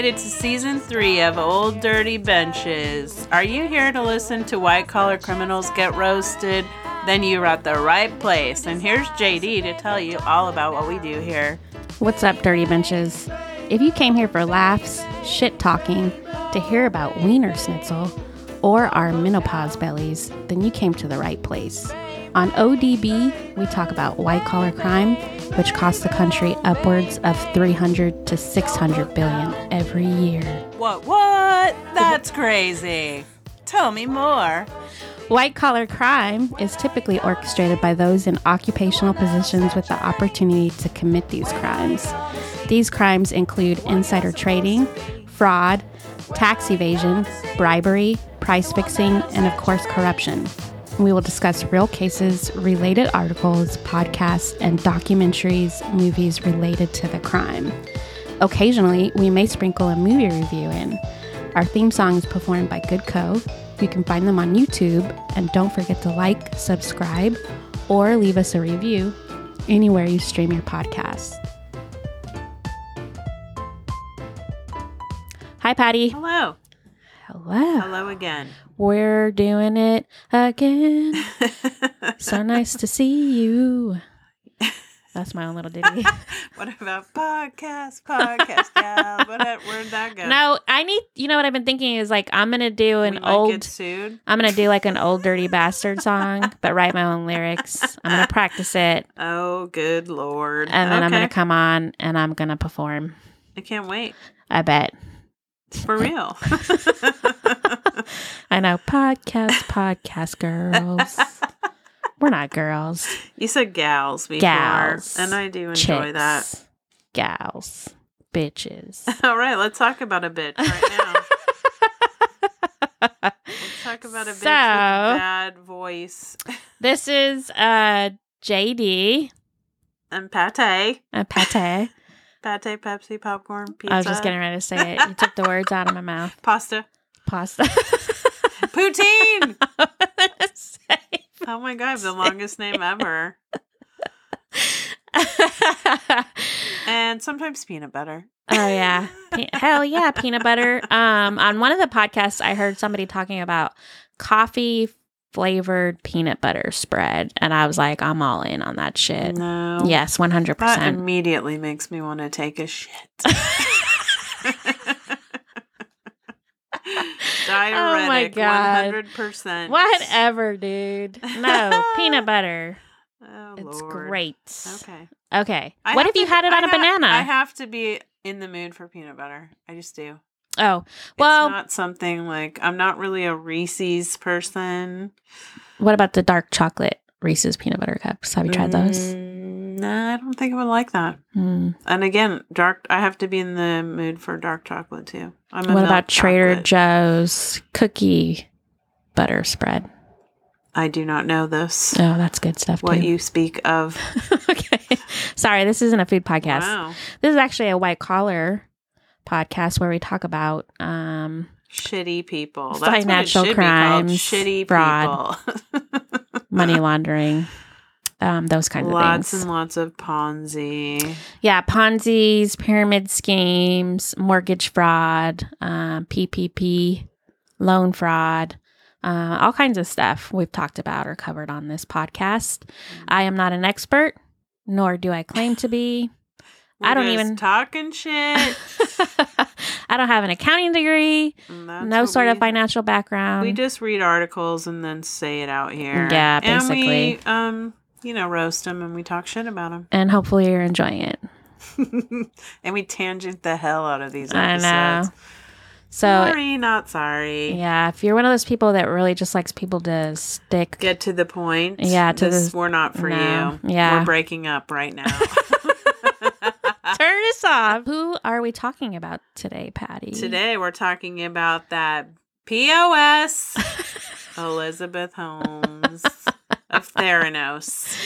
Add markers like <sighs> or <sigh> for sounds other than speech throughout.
Made it to season three of Old Dirty Benches. Are you here to listen to white collar criminals get roasted? Then you're at the right place. And here's JD to tell you all about what we do here. What's up, Dirty Benches? If you came here for laughs, shit talking, to hear about Wiener Schnitzel, or our menopause bellies, then you came to the right place. On ODB, we talk about white collar crime, which costs the country upwards of 300 to 600 billion every year. What? What? That's crazy. Tell me more. White collar crime is typically orchestrated by those in occupational positions with the opportunity to commit these crimes. These crimes include insider trading, fraud, tax evasion, bribery, price fixing, and of course, corruption. We will discuss real cases, related articles, podcasts, and documentaries, movies related to the crime. Occasionally, we may sprinkle a movie review in. Our theme song is performed by Good Co. You can find them on YouTube, and don't forget to like, subscribe, or leave us a review anywhere you stream your podcasts. Hi, Patty. Hello. Hello. Hello again. We're doing it again. <laughs> so nice to see you. That's my own little ditty. <laughs> what about podcast? Podcast, yeah. What, where'd that go? no, I need. You know what I've been thinking is like I'm gonna do an old. I'm gonna do like an old dirty bastard song, but write my own lyrics. I'm gonna practice it, Oh, good lord. and then I'm gonna come on and I'm gonna perform. I can't wait. I bet. For real. <laughs> I know. Podcast, podcast girls. We're not girls. you said gals before. Gals. And I do enjoy that. Gals. Bitches. <laughs> All right, let's talk about a bitch right now. <laughs> let's talk about a bitch with So- a bad voice. This is uh JD And pate. and Pate. Pate, Pepsi, popcorn, pizza. I was just getting ready to say it. You took the words out of my mouth. <laughs> Pasta. Pasta. <laughs> Poutine! <laughs> Oh my god, the longest name ever. And sometimes peanut butter. oh yeah, Pe- hell yeah, peanut butter. Um, on one of the podcasts, I heard somebody talking about coffee flavored peanut butter spread, and I was like, I'm all in on that shit. No. Yes, 100% That immediately makes me want to take a shit. <laughs> Diuretic, Oh God. 100%. Whatever, dude. No peanut <laughs> butter. Oh, It's Lord. great. Okay. Okay. I what have if you to- had it on I a ha- banana? I have to be in the mood for peanut butter. I just do. Oh, well, it's not something like I'm not really a Reese's person. what about the dark chocolate Reese's peanut butter cups? Have you tried those? Mm, nah, I don't think I would like that. Mm. And again, dark. I have to be in the mood for dark chocolate too. I'm What about Trader chocolate. Joe's cookie butter spread? I do not know this. Oh, that's good stuff. What too. you speak of? <laughs> okay. Sorry, this isn't a food podcast. Wow, This is actually a white collar podcast where we talk about um shitty people. That's Financial crimes, Shitty fraud. people. <laughs> money laundering, um, those kinds lots of things. Lots and lots of Ponzi. Yeah, Ponzi's, pyramid schemes, mortgage fraud, um, PPP, loan fraud, uh, all kinds of stuff we've talked about or covered on this podcast. I am not an expert, nor do I claim to be. I We're don't just even- talking shit. <laughs> I don't have an accounting degree, no sort of financial background. We just read articles and then say it out here. Yeah, And we, basically. um, you know, roast them and we talk shit about them. and hopefully you're enjoying it. <laughs> and we tangent the hell out of these I know. So, sorry, not sorry. yeah, if you're one of those people that really just likes people to stick Get to the point. Yeah, to this, the- we're not for no, you. yeah. We're breaking up right now. <laughs> <laughs> turn us off. Who are we talking about today, Patty? Today we're talking about that POS <laughs> Elizabeth Holmes of Theranos.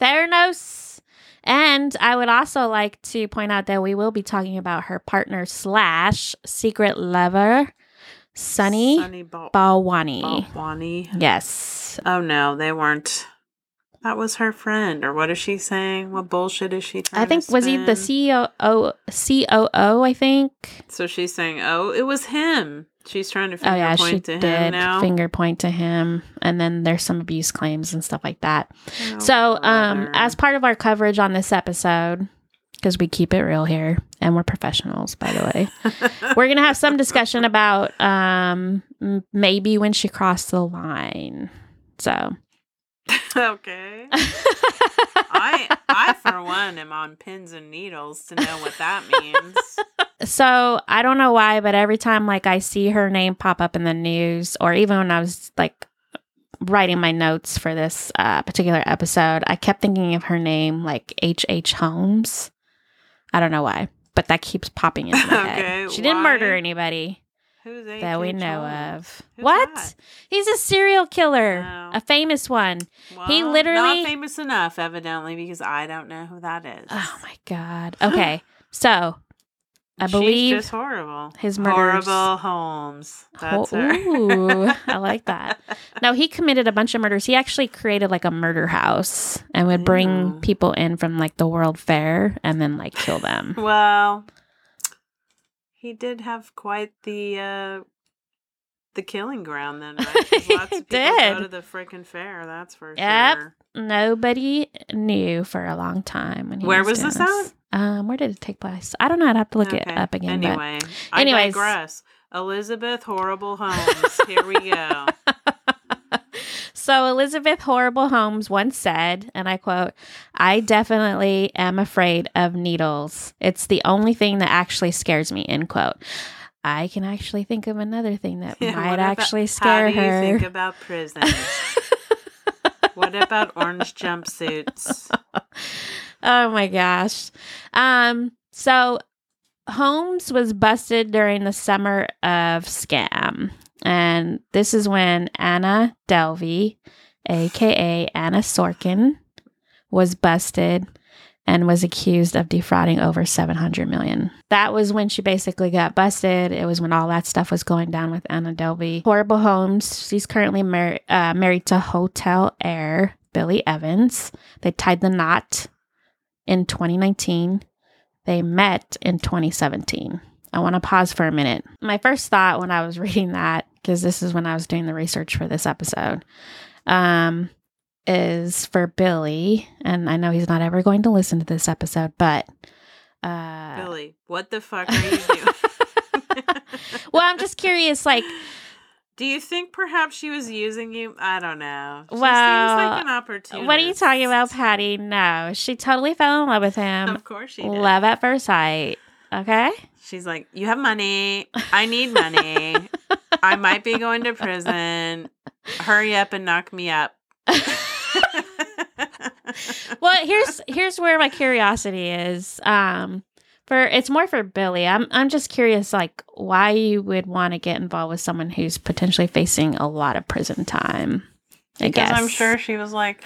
Theranos. And I would also like to point out that we will be talking about her partner slash secret lover, Sunny Sunny Bal- Balwani. Balwani. Yes. Oh no, they weren't. That was her friend, or what is she saying? What bullshit is she trying I think to was he the? CEO COO, I think. So she's saying, "Oh, it was him." She's trying to Oh finger yeah, she point to him did now. finger point to him and then there's some abuse claims and stuff like that. Oh, So, um as part of our coverage on this episode because we keep it real here and we're professionals by the way. <laughs> we're going to have some discussion about um maybe when she crossed the line. So, <laughs> okay. I, I for one, am on pins and needles to know what that means. <laughs> so I don't know why, but every time like I see her name pop up in the news, or even when I was like writing my notes for this uh, particular episode, I kept thinking of her name like H. H. Holmes. I don't know why, but that keeps popping in my <laughs> Okay, head. She didn't murder anybody Who's that we know Holmes? of. Who's what? that? He's a serial killer, Oh. a famous one. He literally- not famous enough, evidently, because I don't know who that is. Oh my god. Okay, <gasps> so I She's believe just horrible. his murders- horrible Holmes. That's Oh, her. ooh, I like that. <laughs> No, he committed a bunch of murders. He actually created like a murder house and would bring Ew. people in from like the World Fair and then like kill them. Well, he did have quite the uh the killing ground then, right? <laughs> Lots of people did. go to the freaking fair. That's for Yep. sure. Nobody knew for a long time when he Where was was this Um, where did it take place? I don't know. I'd have to look it up again. but- Anyway, I Anyways. digress. Elizabeth Horrible Holmes. Here we go. <laughs> So Elizabeth Horrible Holmes once said, and I quote, I definitely am afraid of needles. It's the only thing that actually scares me, end quote. I can actually think of another thing that <laughs> Yeah, might about- actually scare How do you her. think about prison? <laughs> what about orange jumpsuits? <laughs> oh my gosh. Um, so Holmes was busted during the summer of scam. And this is when Anna Delvey, aka Anna Sorkin, was busted and was accused of defrauding over 700 million. That was when she basically got busted. It was when all that stuff was going down with Anna Delvey. Horrible Holmes. she's currently mar- uh, married to hotel heir Billy Evans. They tied the knot in 2019. They met in 2017. I want to pause for a minute. My first thought when I was <laughs> reading that, because this is when I was doing the research for this episode, um, is for Billy. And I know he's not ever going to listen to this episode, but. Uh, Billy, what the fuck are you doing? <laughs> well, I'm just curious, like, Do you think perhaps she was using you? I don't know. She Well, seems like an opportunist. what are you talking about, Patty? No, she totally fell in love with him. Of course she did. Love at first sight. Okay. She's like, you have money. I need money. I might be going to prison. Hurry up and knock me up. <laughs> well, here's here's where my curiosity is. Um, for it's more for Billy. I'm I'm just curious, like why you would want to get involved with someone who's potentially facing a lot of prison time. I Because guess I'm sure she was like,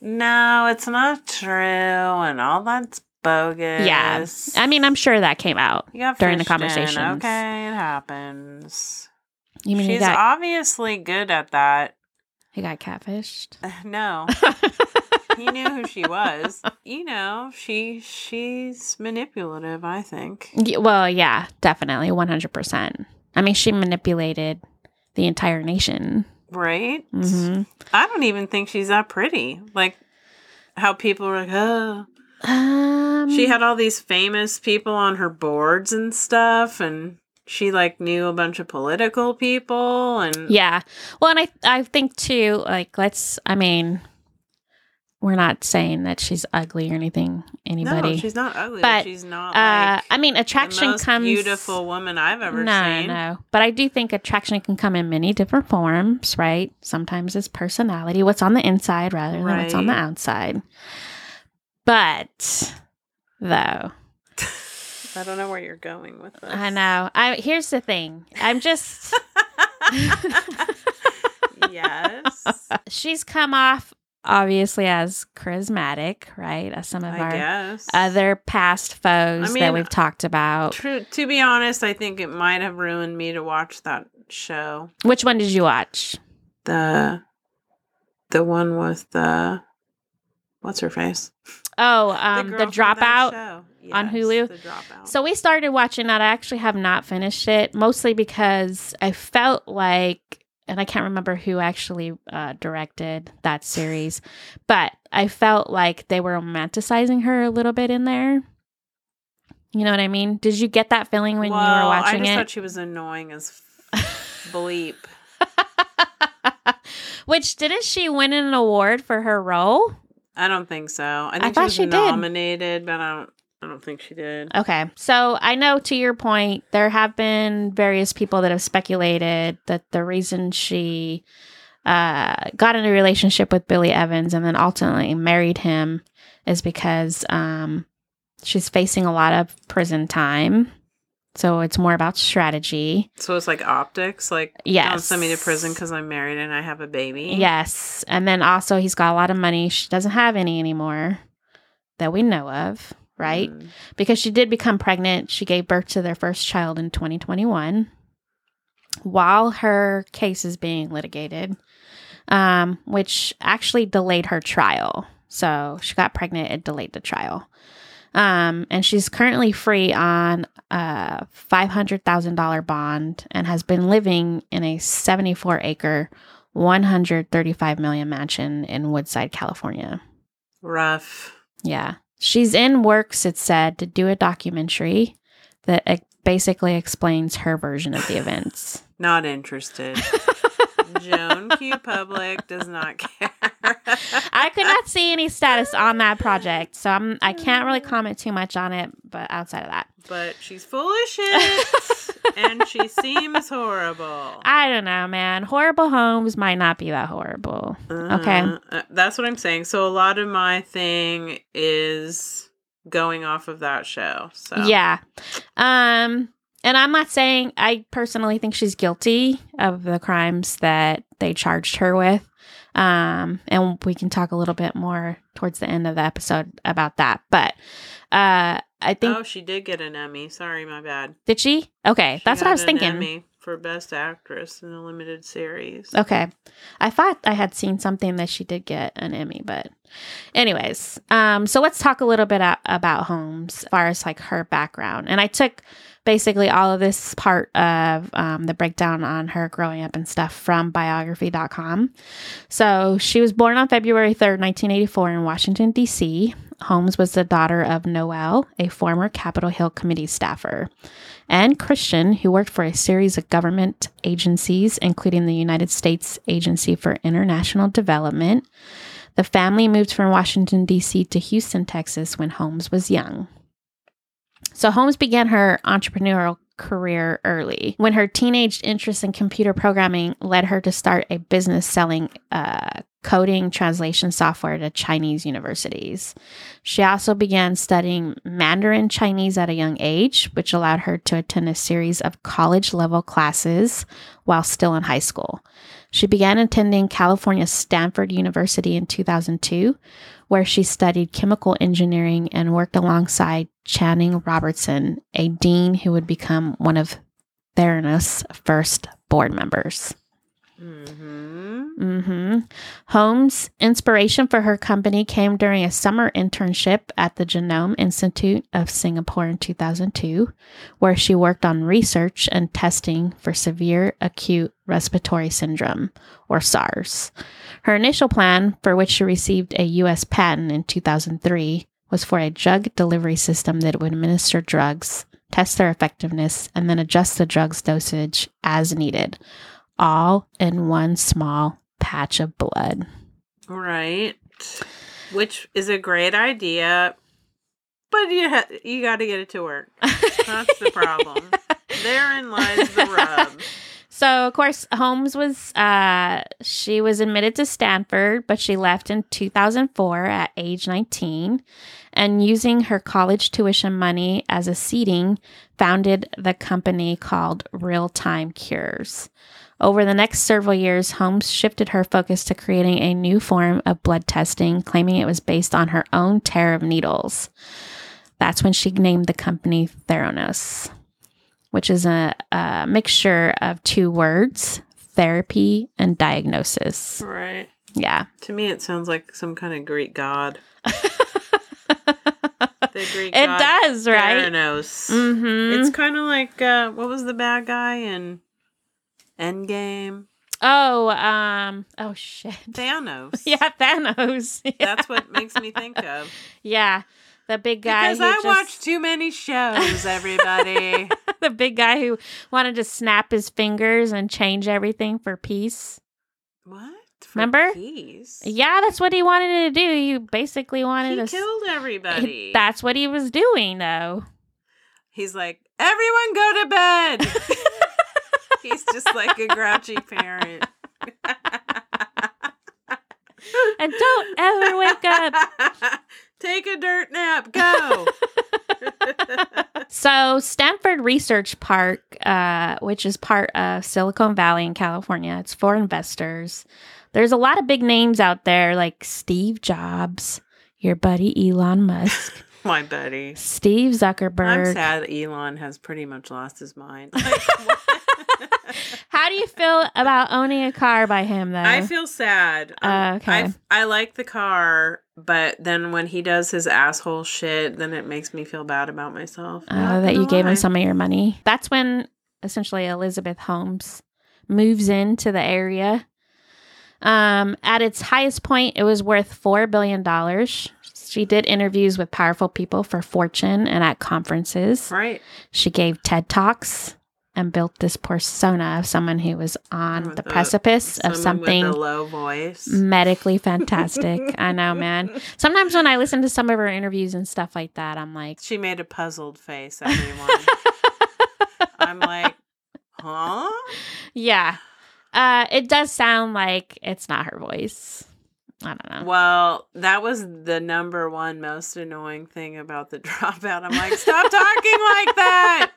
no, it's not true, and all that's bogus. Yeah. I mean, I'm sure that came out. during the conversation. Okay, it happens. You mean he She's got obviously good at that. he got catfished? <laughs> No, he knew who she was. <laughs> You know, she she's manipulative. I think. Well, yeah, definitely, 100. percent I mean, she manipulated the entire nation. Right? hmm I don't even think she's that pretty. Like how people are like, oh. Um, She had all these famous people on her boards and stuff, and she like knew a bunch of political people and Yeah. Well, and I I think too, like let's I mean we're not saying that she's ugly or anything anybody. No, she's not ugly. But, she's not uh like I mean the attraction most comes beautiful woman I've ever no, seen. no. But I do think attraction can come in many different forms, right? Sometimes it's personality, what's on the inside rather than what's on the outside. But though, I don't know where you're going with this. I know. I here's the thing. I'm just <laughs> yes, she's come off obviously as charismatic, right? As some of I our guess. other past foes I mean, that we've talked about. True. To be honest, I think it might have ruined me to watch that show. Which one did you watch? The the one with the what's her face? Oh, um, the, that Dropout. show. on Hulu? The dropout. So we started watching that. I actually have not finished it, mostly because I felt like, and I can't remember who actually uh, directed that series, but I felt like they were romanticizing her a little bit in there. You know what I mean? Did you get that feeling when you were Well, watching I just it? thought she was annoying as <laughs> bleep. <laughs> Which didn't she win an award for her role? I don't think so. I think thought she she did. nominated, but I don't. I don't think she did. Okay. So I know to your point, there have been various people that have speculated that the reason she uh, got in a relationship with Billy Evans and then ultimately married him is because um, she's facing a lot of prison time. So it's more about strategy. So it's like optics. Like, Yes. don't send me to prison because I'm married and I have a baby. Yes. And then also, he's got a lot of money. She doesn't have any anymore that we know of, right? Mm. because she did become pregnant. She gave birth to their first child in 2021 while her case is being litigated, um, which actually delayed her trial. So she got pregnant, it delayed the trial. Um, and she's currently free on a $500,000 bond and has been living in a 74 acre, 135 million mansion in Woodside, California. Rough. Yeah. She's in works, it said, to do a documentary that uh, basically explains her version of the events. <laughs> Not interested. <laughs> Joan Q. Public does not care. I could not see any status on that project, so I'm I can't really <laughs> comment too much on it, but outside of that. but she's full of shit and she seems horrible. <laughs> I don't know, man. Horrible Holmes might not be that horrible. Okay. Uh, uh, that's what I'm saying. So a lot of my thing is going off of that show. So Yeah. Um and I'm not saying I personally think she's guilty of the crimes that they charged her with. Um and we can talk a little bit more towards the end of the episode about that. But uh I think Oh, she did get an Emmy. Sorry, my bad. did she? Okay, She that's what I was an thinking. Emmy for best actress in a limited series. Okay. I thought I had seen something that she did get an Emmy, but anyways, um so let's talk a little bit about Holmes as far as like her background. And I took basically all of this part of um, the breakdown on her growing up and stuff from biography.com. So she was born on February 3rd, 1984 in Washington D.C. Holmes was the daughter of Noel, a former Capitol Hill committee staffer and Christian, who worked for a series of government agencies, including the United States Agency for International Development. The family moved from Washington, D.C. to Houston, Texas when Holmes was young. So Holmes began her entrepreneurial career early when her teenage interest in computer programming led her to start a business selling uh, coding translation software to Chinese universities. She also began studying Mandarin Chinese at a young age, which allowed her to attend a series of college level classes while still in high school. She began attending California Stanford University in 2002, where she studied chemical engineering and worked alongside Channing Robertson, a dean who would become one of Theranos' first board members. Mm-hmm. hmm Holmes' inspiration for her company came during a summer internship at the Genome Institute of Singapore in 2002, where she worked on research and testing for severe acute respiratory syndrome, or SARS. Her initial plan, for which she received a U.S. patent in 2003, was for a drug delivery system that would administer drugs, test their effectiveness, and then adjust the drug's dosage as needed all in one small patch of blood. Right. Which is a great idea, but you ha- you got to get it to work. That's the problem. <laughs> Therein lies the rub. So, of course, Holmes was, uh, she was admitted to Stanford, but she left in 2004 at age 19 and using her college tuition money as a seeding, founded the company called Real Time Cures. Over the next several years, Holmes shifted her focus to creating a new form of blood testing, claiming it was based on her own tear of needles. That's when she named the company Theranos, which is a, a mixture of two words therapy and diagnosis. Right. Yeah. To me, it sounds like some kind of Greek god. <laughs> the Greek It does, right? Theranos. Mm-hmm. It's kind of like uh, what was the bad guy in Endgame? oh, um, oh shit. <laughs> Thanos. Yeah, Thanos. <laughs> Yeah. That's what makes me think of. Yeah, the big guy. Because I just- watch too many shows, everybody. <laughs> the big guy who wanted to snap his fingers and change everything for peace. Remember? Peace? Yeah, that's what he wanted to do. He basically wanted He to. killed everybody. That's what he was doing, though. He's like, everyone go to bed. <laughs> He's just like a grouchy parent. And don't ever wake up. <laughs> Take a dirt nap. Go. <laughs> So, Stanford Research Park, uh, which is part of Silicon Valley in California, it's for investors. There's a lot of big names out there like Steve Jobs, your buddy Elon Musk, <laughs> My buddy. Steve Zuckerberg. I'm sad Elon has pretty much lost his mind. <laughs> Like? <laughs> How do you feel about owning a car by him, though? I feel sad. Um, Uh, okay. I I like the car, but then when he does his asshole shit, then it makes me feel bad about myself. I'm uh, that you gave him some of your money. That's when essentially Elizabeth Holmes moves into the area. Um, at its highest point, it was worth $4 billion. She did interviews with powerful people for Fortune and at conferences. Right. She gave TED Talks and built this persona of someone who was on With the a- precipice of something with a low voice. medically fantastic. <laughs> I know, man. Sometimes when I listen to some of her interviews and stuff like that, I'm like, She made a puzzled face, everyone. <laughs> I'm like, huh? yeah. Uh, it does sound like it's not her voice. I don't know. Well, that was the number one most annoying thing about the <laughs> dropout. I'm like, stop talking like that.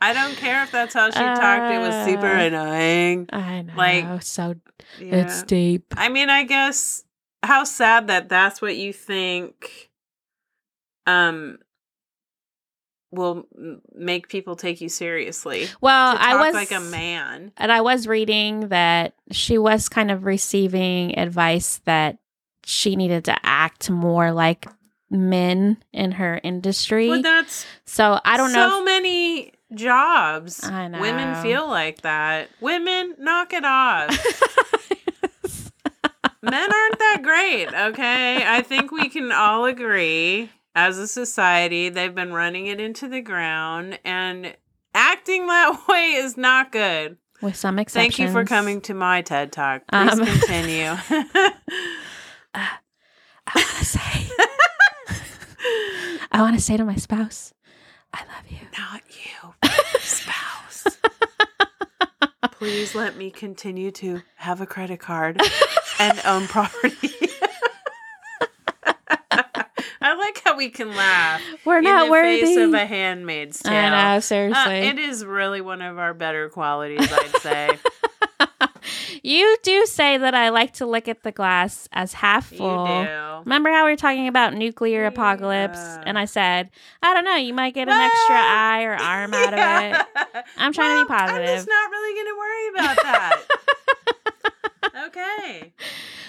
I don't care if that's how she talked. It was super Uh, annoying. I know. like, so Yeah. it's deep. I mean, I guess how sad that that's what you think um will make people take you seriously. Well, I was like a man. and I was reading that she was kind of receiving advice that she needed to act more like men in her industry. But that's so I don't know. so many jobs. I know. Women feel like that. Women, knock it off. <laughs> Men aren't that great, okay? I think we can all agree as a society they've been running it into the ground and acting that <laughs> way is not good. with some exceptions. Thank you for coming to my TED Talk. Please Um, <laughs> continue. I want to say. I want to say to my spouse, I love you. Not you, <laughs> spouse. Please let me continue to have a credit card and own property. <laughs> I like how we can laugh We're in not the worthy. face of a handmaid's tale. I know, Uh, seriously. it is really one of our better qualities, I'd say. You do say that I like to look at the glass as half full. do. Remember how we were talking about nuclear apocalypse? Yeah. And I said, I don't know, you might get an extra <laughs> eye or arm out of it. I'm trying to be positive. I'm just not really going to worry about that. <laughs> okay.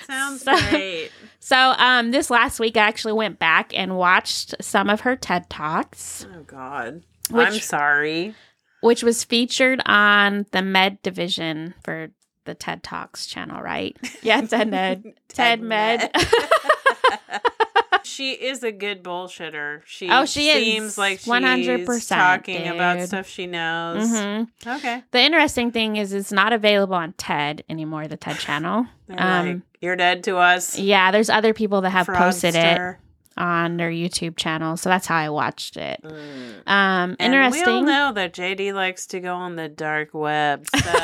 Sounds So- great. So, um, this last week I actually went back and watched some of her TED Talks, Oh, God. Which- I'm sorry. which was featured on the Med division for the TED Talks channel, right? <laughs> Yeah, <laughs> TED Med. TED Med. <laughs> she is a good bullshitter. She Oh, she is. seems like she's 100%, talking about stuff she knows. hmm Okay. The interesting thing is, it's not available on TED anymore, the TED channel. Um, like, you're dead to us. Yeah, there's other people that have posted it fraudster." On their YouTube channel, so that's how I watched it. Mm. Um, And we all know that JD likes to go on the dark web. So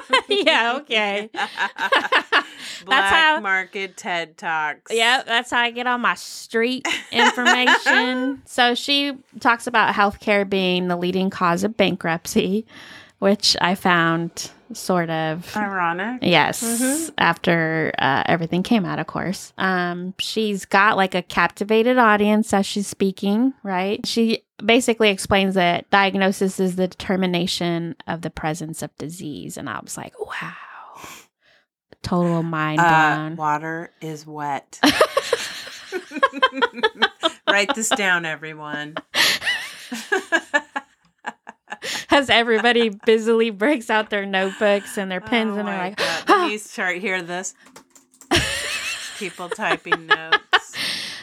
<laughs> Yeah, okay. <laughs> <laughs> Black how- market TED Talks. Yep, that's how I get all my street information. so she talks about healthcare being the leading cause of bankruptcy, which I found sort of Ironic. Yes, Mhm. after uh, everything came out, of course. Um, she's got like a captivated audience as she's speaking, right? She basically explains that diagnosis is the determination of the presence of disease. And I was like, wow, total mind Uh, blown. water is wet. <laughs> <laughs> Write this down, everyone. <laughs> <laughs> As everybody busily breaks out their notebooks and their pens, Oh and they're like, God. Let me start hear this. People typing notes. <laughs>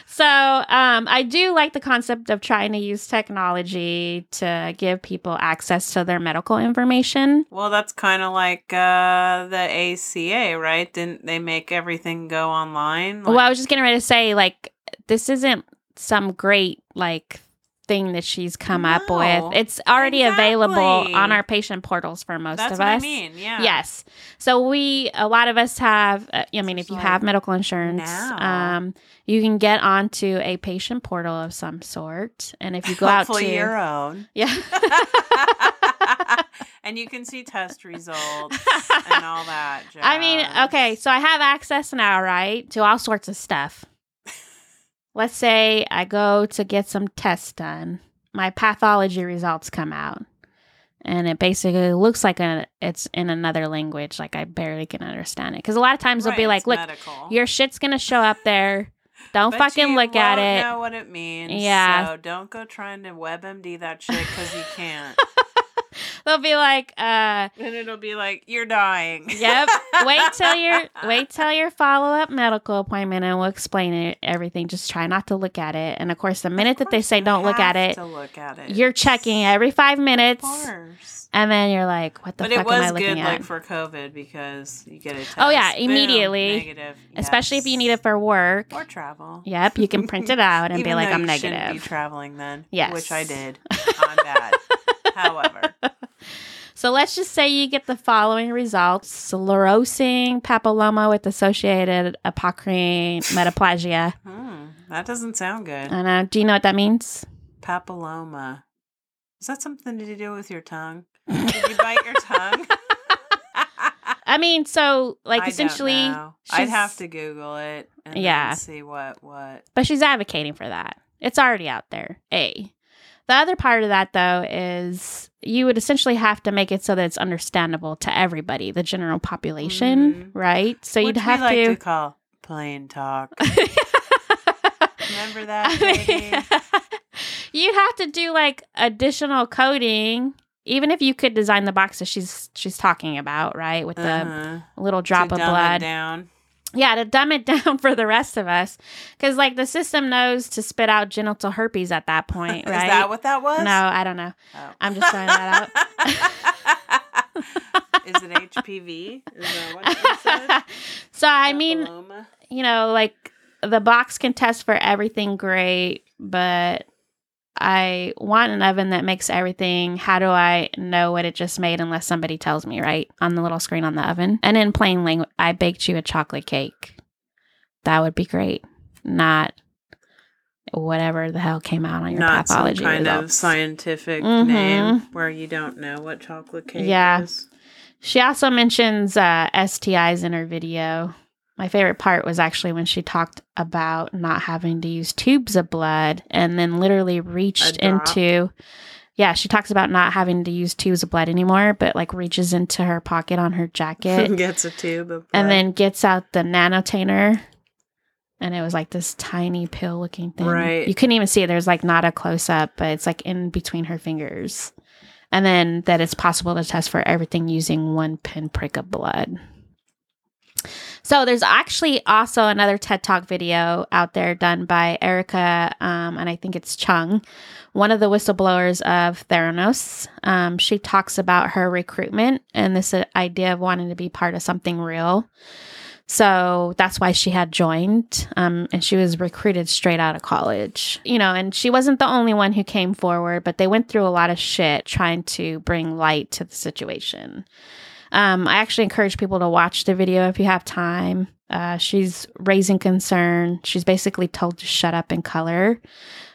So um, I do like the concept of trying to use technology to give people access to their medical information. Well, that's kind of like uh, the ACA, right? Didn't they make everything go online? well, I was just getting ready to say, like, this isn't some great like thing that she's come up with. It's already available on our patient portals for most that's of what us. I mean. Yeah. Yes. So we, a lot of us have, uh, I mean, if you have medical insurance, now. um, you can get onto a patient portal of some sort. And if you go out to, your own. yeah. <laughs> and you can see test results and all that. <laughs> I mean, okay, so I have access now, right, to all sorts of stuff. Let's say I go to get some tests done. My pathology results come out. And it basically looks like a, it's in another language, like I barely can understand it. Because a lot of times they'll be like, "Look, medical. your shit's gonna show up there. Don't But fucking look at it." Know what it means. Yeah. So don't go trying to WebMD that shit because you can't. <laughs> <laughs> They'll be like, "Uh, and it'll be like you're dying. Yep. <laughs> Wait till your wait till your follow up medical appointment, and we'll explain it everything. Just try not to look at it. And of course, the minute that they say don't look at it, To look at it. you're checking every five Of minutes, course. and then you're like, "What the But it fuck am I was looking good, at?" like for COVID, because you get a test. Oh, yeah, boom, immediately. negative. Especially if you need it for work. or travel. Yep, you can print it out and be like, "I'm you shouldn't Be negative." traveling then. Yes. which I did. <laughs> I'm bad. However, <laughs> So let's just say you get the following results: sclerosing papilloma with associated apocrine metaplasia. hmm, that doesn't sound good. I know. Do you know what that means? Papilloma. Is that something to do with your tongue? Did you bite your tongue? <laughs> I mean, so like I don't essentially, know. I'd have to Google it and Yeah. see what what. but she's advocating for that. It's already out there. A. The other part of that though is you would essentially have to make it so that it's understandable to everybody, the general population, Mhm. right? So which you'd have like to, to. call plain talk. <laughs> Remember that? <laughs> I mean, you'd have to do like additional coding, even if you could design the box that she's she's talking about, right? With the Uh-huh. little drop To of blood. down. Yeah, to dumb it <laughs> down for the rest of us, because like the system knows to spit out genital herpes at that point, right? <laughs> Is that what that was? No, I don't know. Oh. I'm just throwing that out. <laughs> Is it HPV? Is that what so I mean, Papilloma? you know, like the box can test for everything great, but I want an oven that makes everything. How do I know what it just made unless somebody tells me, right? On the little screen on the oven. And in plain language, I baked you a chocolate cake. That would be great. Not whatever the hell came out on your not some pathology kind of results. scientific Mhm. name where you don't know what chocolate cake Yeah. is. She also mentions uh, STIs in her video. My favorite part was actually when she talked about not having to use tubes of blood and then literally reached into. Yeah, she talks about not having to use tubes of blood anymore, but like reaches into her pocket on her jacket <laughs> Gets a tube of and then gets out the nanotainer. And it was like this tiny pill looking thing. Right. You couldn't even see it. There's like not a close up, but it's like in between her fingers. And then that it's possible to test for everything using one pinprick of blood. So there's actually also another TED Talk video out there done by Erika, um, and I think it's Cheung, one of the whistleblowers of Theranos. Um, she talks about her recruitment and this uh, idea of wanting to be part of something real. So that's why she had joined, um, and she was recruited straight out of college. You know, and she wasn't the only one who came forward, but they went through a lot of shit trying to bring light to the situation. Um, I actually encourage people to watch the video if you have time. Uh, she's raising concern. She's basically told to shut up in color.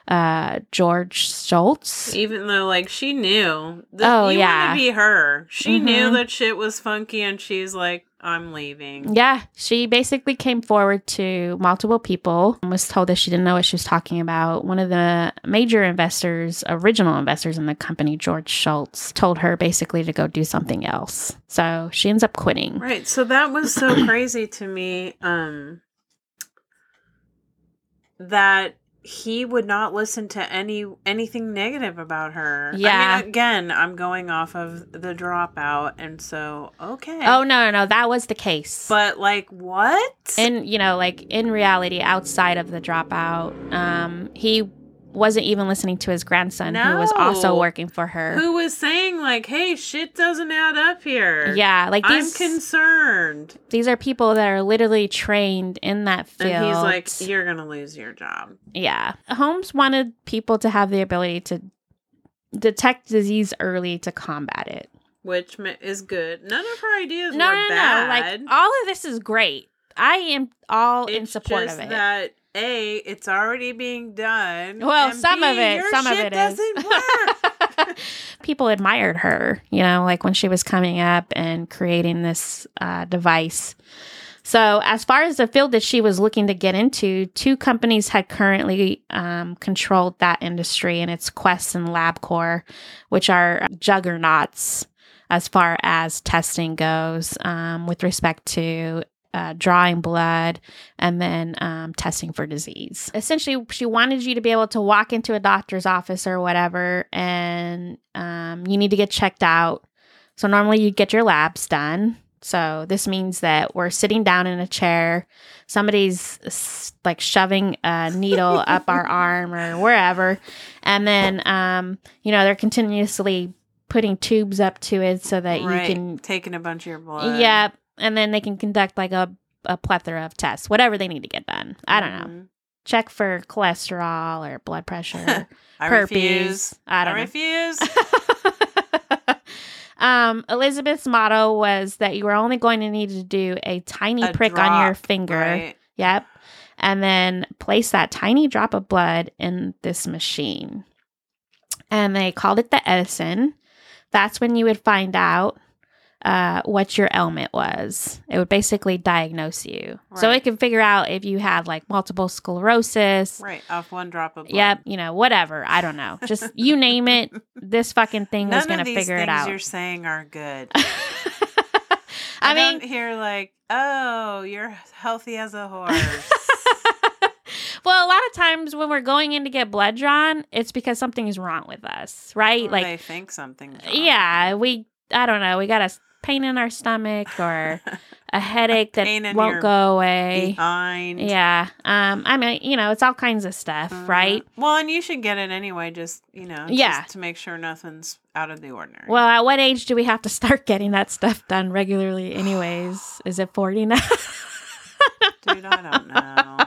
Uh, George Shultz. Even though, like, she knew. That Oh, you yeah. to be her. She knew Mhm. that shit was funky, and she's like, I'm leaving. Yeah, she basically came forward to multiple people and was told that she didn't know what she was talking about. One of the major investors, original investors in the company, George Shultz, told her basically to go do something else. So she ends up quitting. Right. So that was so <clears throat> crazy to me. Um, that he would not listen to any anything negative about her. I Yeah. mean, again, I'm going off of the dropout, and so okay. Oh, no, no, no. That was the case. but like what? and you know like in reality outside of the dropout um he wasn't even listening to his grandson who was also working for her Who was saying like, "Hey, shit doesn't add up here." yeah like I'm concerned. these are people that are literally trained in that field And he's like, "You're gonna lose your job." yeah holmes wanted people to have the ability to detect disease early to combat it which is good. None of her ideas no were no no bad. like all of this is great i am all in support of it that a, it's already being done. Well, some B, of it- some of it doesn't work. <laughs> people admired her, you know, like when she was coming up and creating this uh, device. So, as far as the field that she was looking to get into, two companies had currently um, controlled that industry, and it's Quest and LabCorp, which are juggernauts as far as testing goes um, with respect to uh, drawing blood and then um, testing for disease. Essentially, she wanted you to be able to walk into a doctor's office or whatever, and um, you need to get checked out. So, normally you get your labs done. So, this means that we're sitting down in a chair, somebody's like shoving a needle <laughs> up our arm or wherever, and then, um, you know, they're continuously putting tubes up to it so that right. you can taking a bunch of your blood. yeah, and then they can conduct like a, a plethora of tests, whatever they need to get done. I don't know. Mhm. Check for cholesterol or blood pressure, <laughs> I herpes. refuse. I I, don't know. refuse. <laughs> um, Elizabeth's motto was that you were only going to need to do a tiny A prick on your finger. Right. Yep. And then place that tiny drop of blood in this machine. And they called it the Edison. That's when you would find out uh, what your ailment was. It would basically diagnose you. So it Right. could figure out if you had like multiple sclerosis. Right. Off one drop of blood. Yep, you know, whatever. I don't know. Just you name it. <laughs> This fucking thing None was going to figure it out. you're saying are good. <laughs> I I, mean, don't hear like, oh, you're healthy as a horse. <laughs> well, a lot of times when we're going in to get blood drawn, it's because something is wrong with us, right? Like, they think something's wrong. yeah, we, I don't know, we got a pain in our stomach or <laughs> a headache that won't go away. behind. Yeah. Um, I mean, you know, it's all kinds of stuff, Uh, right? Well, and you should get it anyway, just you know, Yeah. just to make sure nothing's out of the ordinary. Well, at what age do we have to start <laughs> getting that stuff done regularly, anyways? <sighs> Is it 40 now? <laughs> dude, I don't know.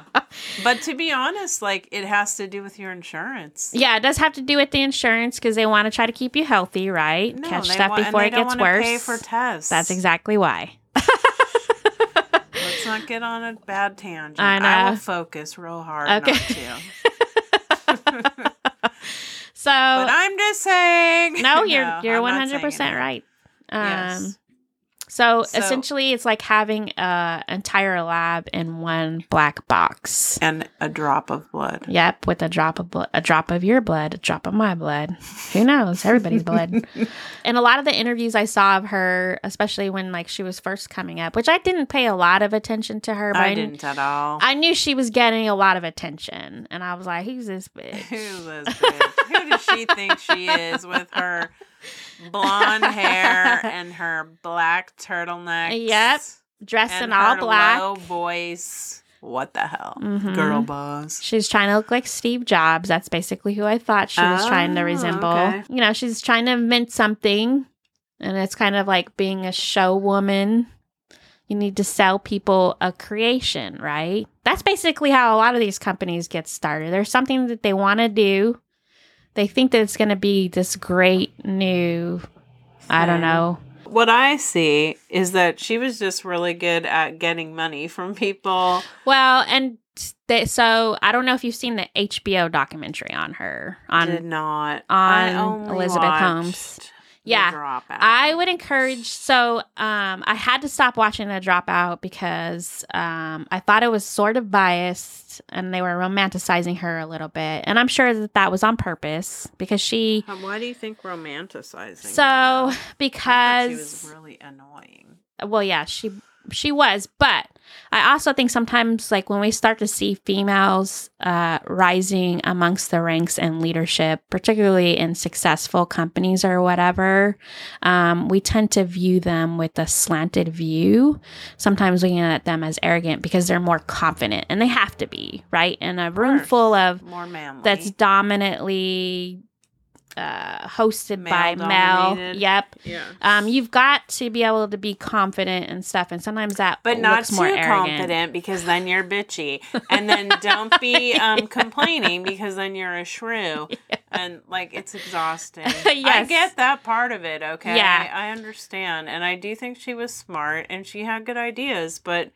But to be honest, like it has to do with your insurance. Yeah, it does have to do with the insurance because they want to try to keep you healthy, right? No, Catch stuff want- before it don't gets worse. Pay for tests. That's exactly why. Let's not get on a bad tangent. I I will know. focus real hard Okay. <laughs> <laughs> So But I'm just saying. no, you're <laughs> No, you're I'm one not hundred saying percent right. Um, Yes. So, So- essentially, it's like having an entire lab in one black box. And a drop of blood. Yep, with a drop of blood, a drop of your blood, a drop of my blood. Who knows? Everybody's blood. <laughs> And a lot of the interviews I saw of her, especially when like she was first coming up, which I didn't pay a lot of attention to her, but I didn't at all. I knew she was getting a lot of attention, and I was like, "Who's this bitch?" Who this bitch? Who does she think she is with her blonde hair <laughs> and her black turtleneck? Yep. Dressed in all black. Low voice. What the hell, Mhm. girl boss? She's trying to look like Steve Jobs. That's basically who I thought she was trying to Oh, resemble. okay. You know, she's trying to mint something, and it's kind of like being a show woman. You need to sell people a creation, right? That's basically how a lot of these companies get started. There's something that they want to do. They think that it's going to be this great new, I don't know. What I see is that she was just really good at getting money from people. Well, and they, so I don't know if you've seen the HBO documentary on her on Did not. on Elizabeth Holmes. watched. Yeah. Dropout. I would encourage. So, um, I had to stop watching the dropout because um, I thought it was sort of biased, and they were romanticizing her a little bit. And I'm sure that that was on purpose because she. Um, Why do you think romanticizing? So, her? Because she was really annoying. well yeah she she was but i also think sometimes like when we start to see females uh rising amongst the ranks and leadership particularly in successful companies or whatever um we tend to view them with a slanted view. Sometimes looking at them as arrogant because they're more confident and they have to be right? In a room full of More manly. that's dominantly uh hosted by male Male-dominated. yep yeah. um, you've got to be able to be confident and stuff, and sometimes that But not too more arrogant. confident because then you're bitchy. And then don't be <laughs> um, complaining because then you're a shrew. <laughs> And like it's exhausting. <laughs> I get that part of it, okay? Yeah. I understand. And I do think she was smart and she had good ideas, but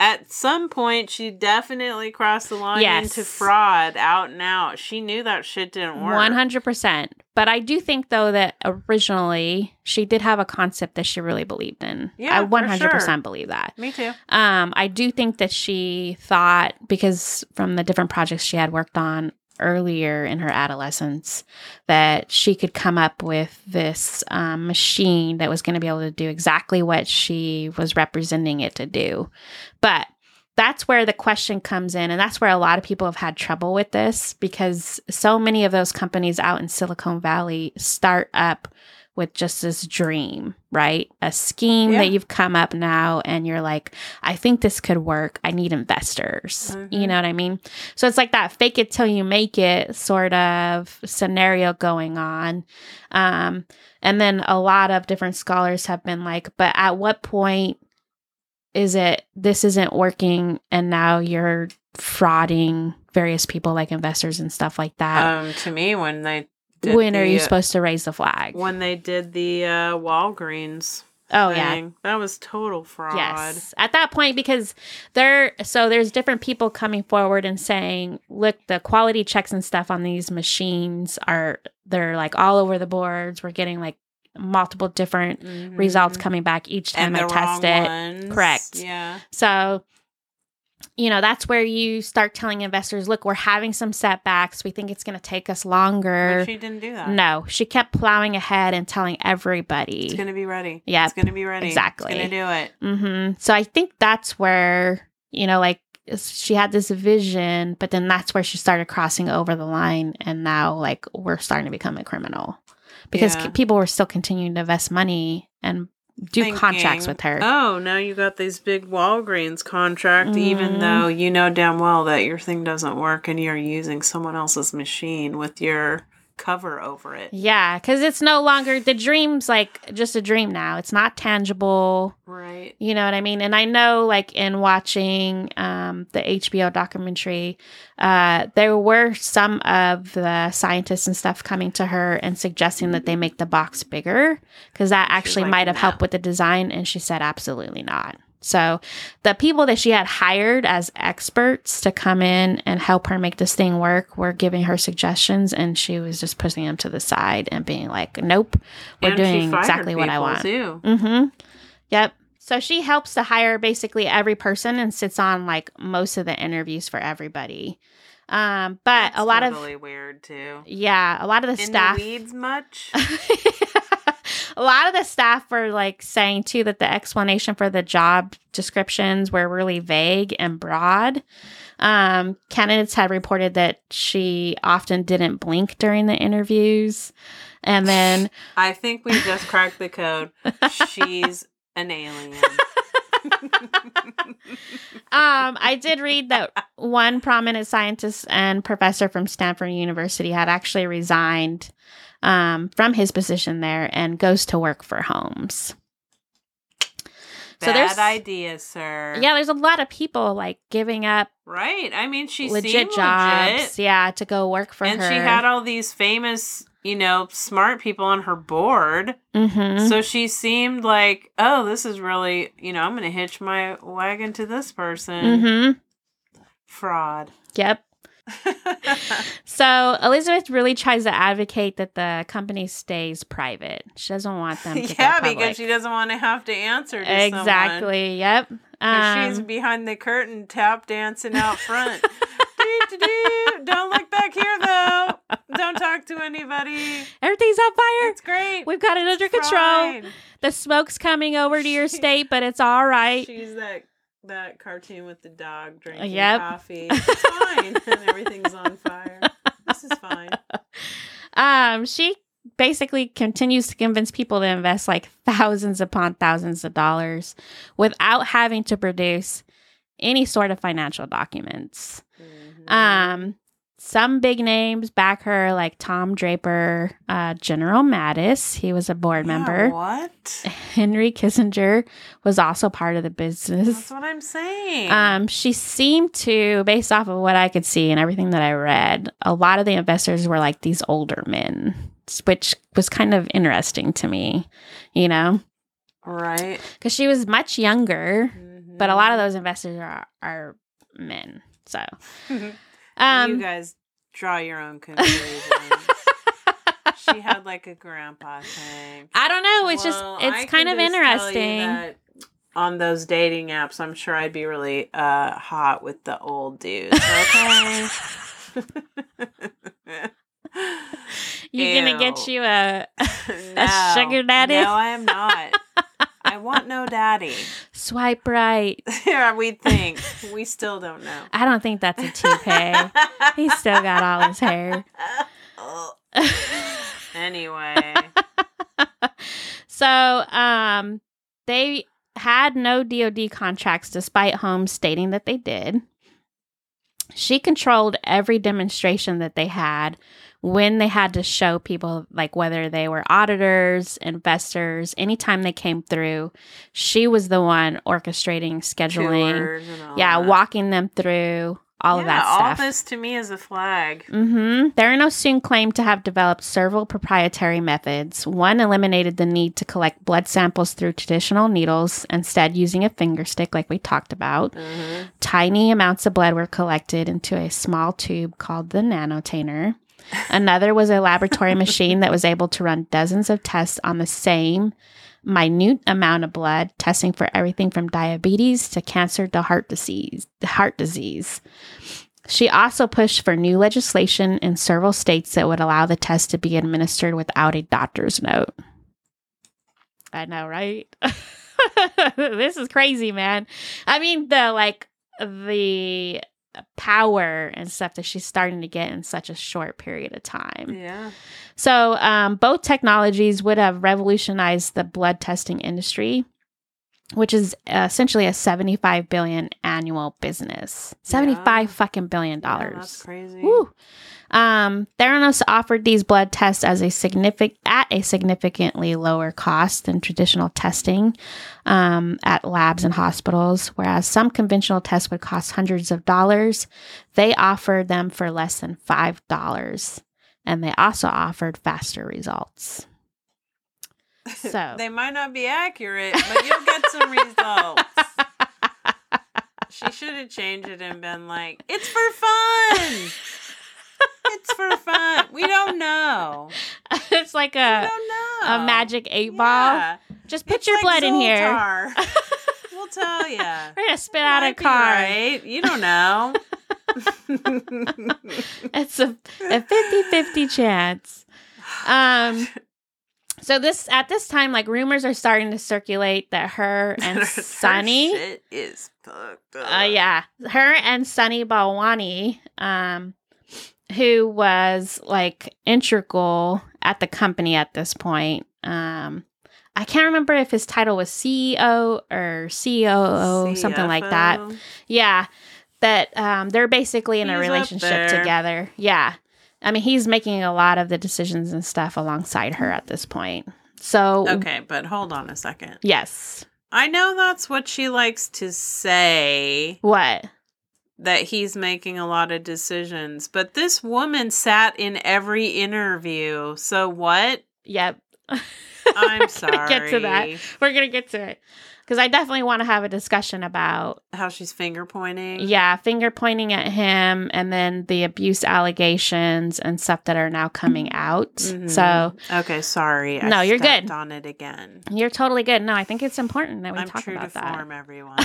at some point she definitely crossed the line Yes. into fraud out and out. She knew that shit didn't work. One hundred percent. But I do think though that originally she did have a concept that she really believed in. Yeah, I for one hundred sure. percent believe that. Me too. Um, I do think that she thought because from the different projects she had worked on earlier in her adolescence that she could come up with this um, machine that was going to be able to do exactly what she was representing it to do. But that's where the question comes in, and that's where a lot of people have had trouble with this because so many of those companies out in Silicon Valley start up with just this dream, right? A scheme Yeah. that you've come up now, and you're like, I think this could work. I need investors. You Mhm. know what I mean? So it's like that fake it till you make it sort of scenario going on. Um, and then a lot of different scholars have been like, but at what point is it this isn't working and now you're frauding various people like investors and stuff like that? Um, to me, when they when are you supposed to raise the flag? when they did the uh, Walgreens oh yeah. That was total fraud. Yes. At that point, because there, so there's different people coming forward and saying, look, the quality checks and stuff on these machines are, they're like all over the boards. We're getting like multiple different results Mhm. coming back each time I the test it. ones. Correct. Yeah. So, you know, that's where you start telling investors, look, we're having some setbacks. We think it's going to take us longer. But she didn't do that. no, she kept plowing ahead and telling everybody. It's gonna be ready. Yeah. It's gonna be ready. Exactly. It's gonna do it. hmm So I think that's where, you know, like she had this vision, but then that's where she started crossing over the line. And now, like, we're starting to become a criminal because Yeah. c- people were still continuing to invest money and do contracts with her. Oh, now you got these big Walgreens contract, even Mhm. though you know damn well that your thing doesn't work and you're using someone else's machine with your cover over it. Yeah, because it's no longer the dream's like just a dream now. It's not tangible. Right. You know what I mean? And I know, like, in watching um, the HBO documentary, uh, there were some of the scientists and stuff coming to her and suggesting that they make the box bigger because that actually like, might have "No." helped with the design. And she said, absolutely not. So the people that she had hired as experts to come in and help her make this thing work were giving her suggestions, and she was just pushing them to the side and being like, "Nope, we're And doing exactly what I want." Too. Mm-hmm. Yep. So she helps to hire basically every person and sits on like most of the interviews for everybody. Um, but That's a lot totally of weird too. yeah, a lot of the In staff. the weeds much? <laughs> <laughs> a lot of the staff were like saying too that the explanation for the job descriptions were really vague and broad. Um, candidates had reported that she often didn't blink during the interviews. And then I think we just cracked the code. She's an alien. <laughs> um, I did read that one prominent scientist and professor from Stanford University had actually resigned um, from his position there and goes to work for Holmes. So Bad there's- idea, sir. Yeah, there's a lot of people like giving up Right. I mean, she legit seemed jobs, legit. yeah, to go work for and her. she had all these famous, you know, smart people on her board. mm-hmm. So she seemed like, oh, this is really, you know, I'm going to hitch my wagon to this person. mm-hmm. Fraud. Yep. <laughs> So Elizabeth really tries to advocate that the company stays private. She doesn't want them yeah, because she doesn't want to have to answer to someone. exactly. Yep. 'Cause she's Um, behind the curtain, tap dancing out front. <laughs> Don't look back here, though. Don't talk to anybody. everything's on fire. It's great. We've got it under It's control. fine. The smoke's coming over to your state, but it's all right. She's that that cartoon with the dog drinking Yep. coffee. <laughs> It's fine, <laughs> and everything's on fire. This is fine. <laughs> Um, she basically continues to convince people to invest like thousands upon thousands of dollars without having to produce any sort of financial documents. Mhm. Um, some big names back her, like Tom Draper, uh, General Mattis. He was a board Yeah, member. what? <laughs> Henry Kissinger was also part of the business. That's what I'm saying. Um, she seemed to, based off of what I could see and everything that I read, a lot of the investors were like these older men, which was kind of interesting to me, you know, right. because she was much younger, but a lot of Mm-hmm. those investors are are men. So, <laughs> Mhm. Um, you guys draw your own <laughs> conclusions. she had like a grandpa thing. I don't know. It's Well, just I it's kind can of just tell you interesting. that on those dating apps, I'm sure I'd be really uh, hot with the old dudes. Okay. <laughs> You gonna get Ew. you <laughs> a no, sugar daddy? No, I am not. I want no daddy. swipe right? <laughs> yeah, we think. We still don't know. I don't think that's a toupee. He's still got all his hair. <laughs> anyway. <laughs> so um they had no DoD contracts despite Holmes stating that they did. She controlled every demonstration that they had when they had to show people like whether they were auditors, investors, anytime they came through, she was the one orchestrating, scheduling, yeah, that. walking them through all of that stuff. All this to me is a flag. Mm hmm Theranos soon claimed to have developed several proprietary methods. One eliminated the need to collect blood samples through traditional needles, instead, using a finger stick, like we talked about. Mhm. Tiny amounts of blood were collected into a small tube called the nanotainer. Another was a laboratory machine that was able to run dozens of tests on the same minute amount of blood, testing for everything from diabetes to cancer to heart disease. Heart disease. She also pushed for new legislation in several states that would allow the test to be administered without a doctor's note. I know, right? <laughs> this is crazy, man. I mean, the like the power and stuff that she's starting to get in such a short period of time. Yeah. So, um, both technologies would have revolutionized the blood testing industry, which is essentially a 75 billion annual business. 75 Yeah. fucking billion Yeah, dollars. that's crazy. Woo. Um, Theranos offered these blood tests as a significant at a significantly lower cost than traditional testing um, at labs and hospitals. Whereas some conventional tests would cost hundreds of dollars, they offered them for less than five dollars, and they also offered faster results. So <laughs> they might not be accurate, but you'll get some results. <laughs> She should have changed it and been like, "It's for fun. <laughs> it's for fun. We don't know. <laughs> it's like a a magic eight ball. Yeah. Just put It's your like blood in here. <laughs> We'll tell you. We're gonna spit out a card. Right? You don't know. <laughs> It's a, a 50-50 chance. Um so this at this time, like rumors are starting to circulate that her and Sunny is fucked up. uh yeah, her and Sunny Balwani, um, who was like integral at the company at this point. Um I can't remember if his title was CEO or COO, something like that. Yeah. That um, they're basically in a He's up relationship together. Yeah. I mean, he's making a lot of the decisions and stuff alongside her at this point. So, Okay, but hold on a second. yes. I know that's what she likes to say What? That he's making a lot of decisions, but this woman sat in every interview. So what? Yep. I'm <laughs> We're sorry. get to that. We're gonna get to it because I definitely want to have a discussion about How she's finger pointing. yeah, finger pointing at him, and then the abuse allegations and stuff that are now coming out. Mhm. So Okay, sorry. I No, you're good. on it again. you're totally good. No, I think it's important that we I'm talk true to about that. form, everyone. <laughs>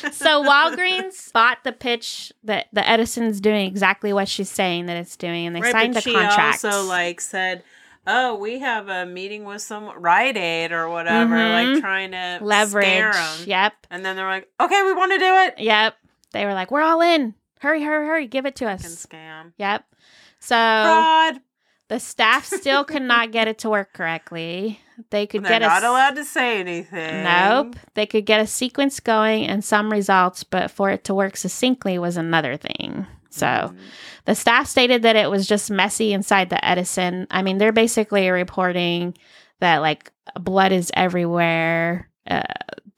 <laughs> so Walgreens bought the pitch that the Edison's doing exactly what she's saying that it's doing, and they right, signed the she contract. also like said, "Oh, we have a meeting with some Rite Aid or whatever, Mhm. like trying to leverage. Yep, And then they're like, "Okay, we want to do it." yep. They were like, "We're all in. Hurry, hurry, hurry! Give it to Fucking us." scam. Yep. So Fraud. the staff still could not get it to work correctly. They could get a not s- allowed to say anything. Nope. They could get a sequence going and some results, but for it to work succinctly was another thing. So Mm. the staff stated that it was just messy inside the Edison. I mean, they're basically reporting that like blood is everywhere. Uh,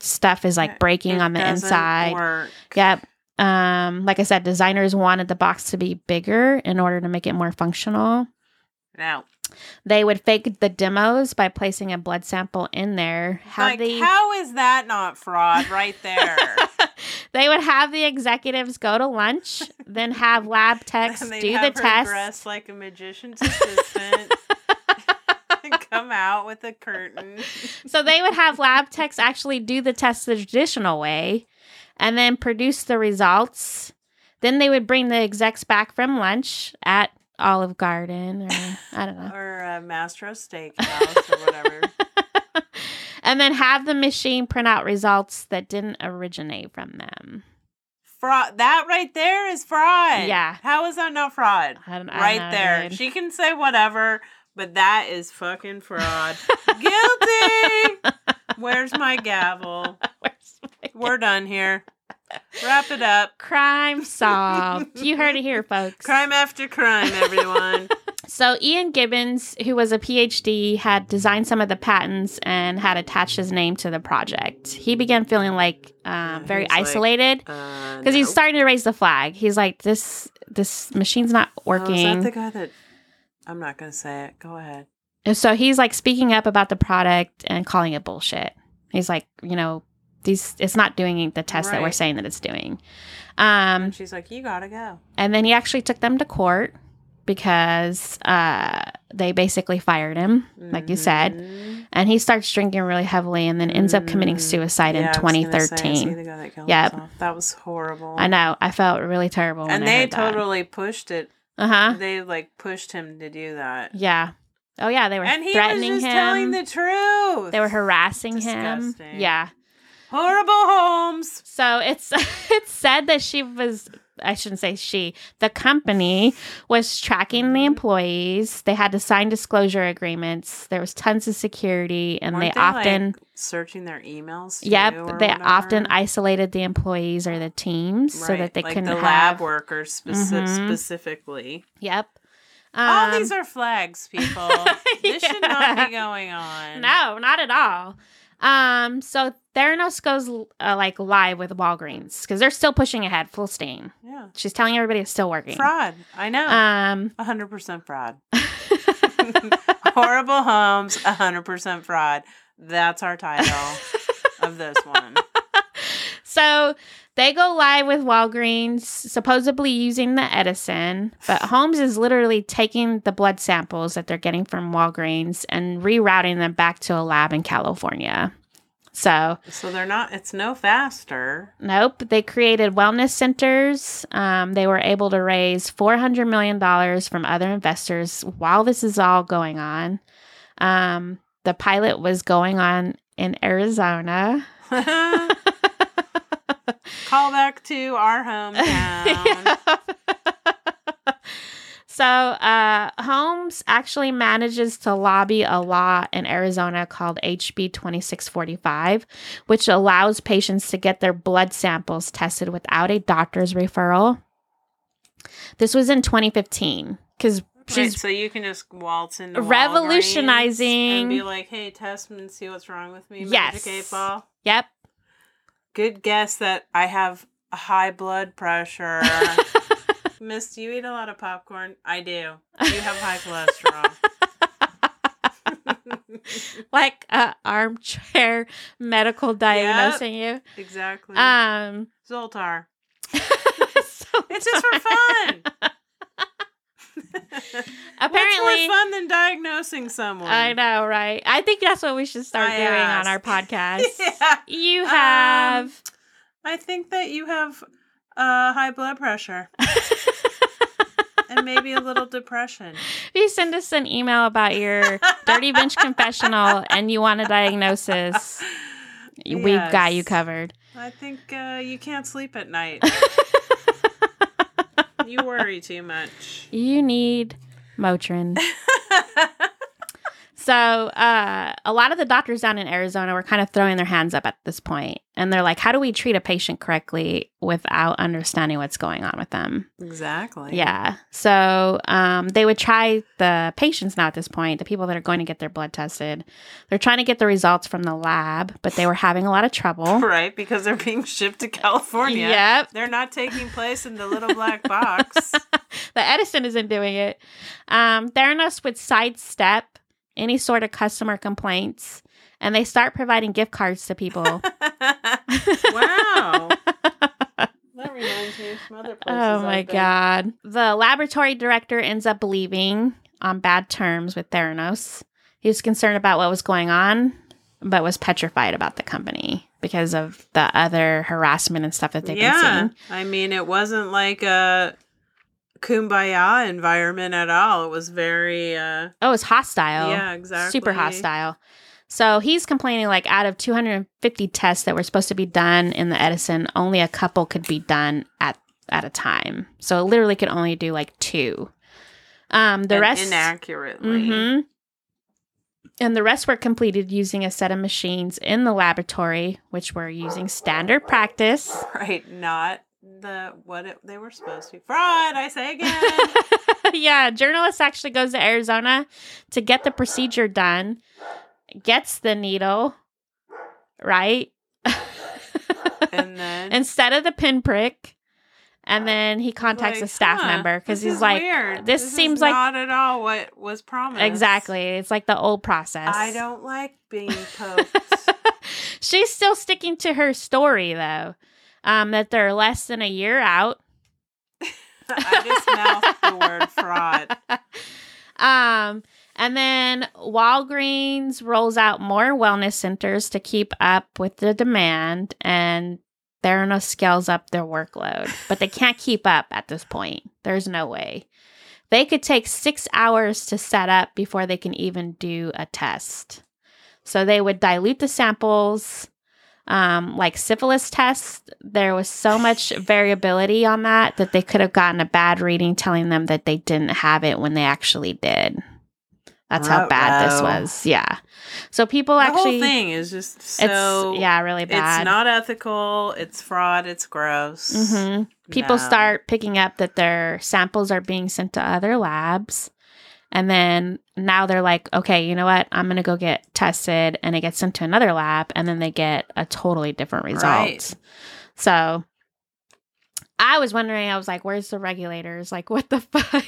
stuff is like breaking It on the inside. Work. Yep. Um, like I said, designers wanted the box to be bigger in order to make it more functional. No. They would fake the demos by placing a blood sample in there. Like, the how is that not fraud right there? <laughs> they would have the executives go to lunch, then have lab <laughs> techs do the test. Dress like a magician's assistant. and <laughs> come out with a curtain. So they would have lab techs actually do the test the traditional way and then produce the results. Then they would bring the execs back from lunch at Olive Garden or I don't know. Or uh, Mastro Steakhouse or whatever. <laughs> and then have the machine print out results that didn't originate from them. Fraud. That right there is fraud. Yeah. How is that not fraud? I don't, I right know, there. dude. She can say whatever, but that is fucking fraud. <laughs> Guilty. Where's my gavel? <laughs> Where's my- We're done here. Wrap it up. Crime solved. <laughs> you heard it here, folks. Crime after crime, everyone. <laughs> So Ian Gibbons, who was a PhD, had designed some of the patents and had attached his name to the project. He began feeling like um, very he's isolated Because because he's starting to raise the flag. He's like, this this machine's not Oh, is working. that the guy that? I'm not gonna say it. Go ahead. and so he's like speaking up about the product and calling it bullshit. He's like, you know, these it's not doing the test that we're saying that it's doing. Um, And she's like, "You gotta go." And then he actually took them to court because uh, they basically fired him, like you said. Mhm. And he starts drinking really heavily and then ends up committing Mm. suicide Yeah, in I was gonna say, 2013. the guy that Yep. himself? That was horrible. I know. I felt really terrible. And they totally pushed it. Uh huh. They like pushed him to do that. Yeah. Oh, yeah. They were And he was threatening just him. telling the truth. they were harassing him. Yeah. Horrible homes. So it's <laughs> it's said that she was I shouldn't say she. The company was tracking the employees. They had to sign disclosure agreements. There was tons of security and Weren't they often like, searching their emails. Yep, they often isolated the employees or the teams so that they like couldn't the have. lab workers speci- Mhm. specifically. Yep. All Um, these are flags, <laughs> people. this should not be <laughs> going on. no, not at all. Um, so Theranos goes uh, like live with Walgreens because they're still pushing ahead, full steam. Yeah. She's telling everybody it's still working. Fraud. I know. Um, 100% fraud. <laughs> <laughs> Horrible homes, 100% fraud. That's our title of this one. <laughs> so they go live with Walgreens, supposedly using the Edison, but <sighs> Holmes is literally taking the blood samples that they're getting from Walgreens and rerouting them back to a lab in California. So, So they're not, it's no faster. nope, they created wellness centers. Um, they were able to raise $400 million from other investors while this is all going on. Um, the pilot was going on in Arizona. <laughs> Call back to our hometown. <laughs> so uh, Holmes actually manages to lobby a law in Arizona called HB 2645, which allows patients to get their blood samples tested without a doctor's referral. This was in 2015 because Right, she's so you can just waltz into Revolutionizing- and be like, "Hey, test me and see what's wrong with me." Yes. Magic eight ball. yep. Good guess that I have high blood pressure. <laughs> Miss, do you eat a lot of popcorn? I do. <laughs> You have high cholesterol. <laughs> like a armchair medical diagnosing you. Exactly. Um, Zoltar. so <laughs> It's just for fun. apparently, What's more fun than diagnosing someone? I know, right? I think that's what we should start I doing on our podcast. yeah. You Um, have. I think that you have uh, high blood pressure and maybe a little depression. <laughs> If you send us an email about your dirty bench confessional and you want a diagnosis, we've got you covered. I think uh, you can't sleep at night. <laughs> you worry too much. You need Motrin. <laughs> So, uh, a lot of the doctors down in Arizona were kind of throwing their hands up at this point, and they're like, "How do we treat a patient correctly without understanding what's going on with them?" exactly. Yeah. So, um, they would try the patients now at this point, the people that are going to get their blood tested. They're trying to get the results from the lab, but they were having a lot of trouble. <laughs> Right, because they're being shipped to California. Yep. They're not taking place in the little black box. <laughs> the Edison isn't doing it. Um, Theranos would sidestep any sort of customer complaints, and they start providing gift cards to people. <laughs> wow. That reminds me of some other <laughs> oh places. oh my god! The laboratory director ends up leaving on bad terms with Theranos. He was concerned about what was going on, but was petrified about the company because of the other harassment and stuff that they've yeah. been seeing. I mean, it wasn't like a kumbaya environment at all. It was very, uh, Oh, it's hostile. yeah, exactly. super hostile. So he's complaining like out of 250 tests that were supposed to be done in the Edison, only a couple could be done at at a time. So it literally could only do like two. Um, the And rest inaccurately. Mhm. And the rest were completed using a set of machines in the laboratory, which were using standard practice. <laughs> Right, not the what it, they were supposed to be. Fraud, I say again. <laughs> yeah, journalist actually goes to Arizona to get the procedure done, gets the needle, right? and <laughs> then Instead of the pinprick. And then he contacts like, a staff huh, member because he's like, weird. this is seems like- not at all what was promised. exactly. It's like the old process. I don't like being <laughs> poked. She's still sticking to her story though. Um, that they're less than a year out. <laughs> I just mouthed the word fraud. <laughs> Um, and then Walgreens rolls out more wellness centers to keep up with the demand, and Theranos scales up their workload, but they can't keep up at this point. There's no way. They could take six hours to set up before they can even do a test. So they would dilute the samples. Um, like syphilis tests, there was so much <laughs> variability on that that they could have gotten a bad reading telling them that they didn't have it when they actually did. That's how bad this was. Yeah. So people the actually, whole thing is just so it's yeah, really bad. It's not ethical. It's fraud. It's gross. hmm People No. start picking up that their samples are being sent to other labs. And then now they're like, okay, you know what? I'm going to go get tested and it gets sent to another lab. And then they get a totally different result. Right. So I was wondering, I was like, where's the regulators? Like, what the <laughs> fuck?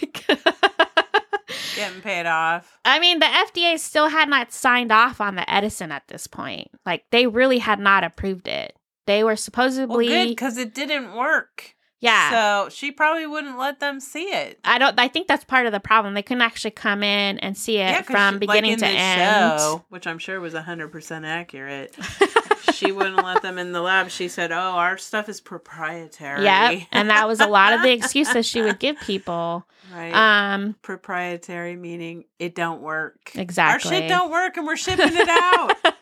Getting paid off. I mean, the FDA still had not signed off on the Edison at this point. Like, they really had not approved it. They were Well, supposedly, good because it didn't work. Yeah. So she probably wouldn't let them see it. I don't. I think that's part of the problem. They couldn't actually come in and see it 'cause from she- beginning like to end. show, which I'm sure was 100% accurate. <laughs> she wouldn't let them in the lab. She said, "Oh, our stuff is proprietary." Yep, and that was a lot of the <laughs> excuses she would give people. right. Um, proprietary meaning it don't work. Exactly. Our shit don't work, and we're shipping it out. <laughs>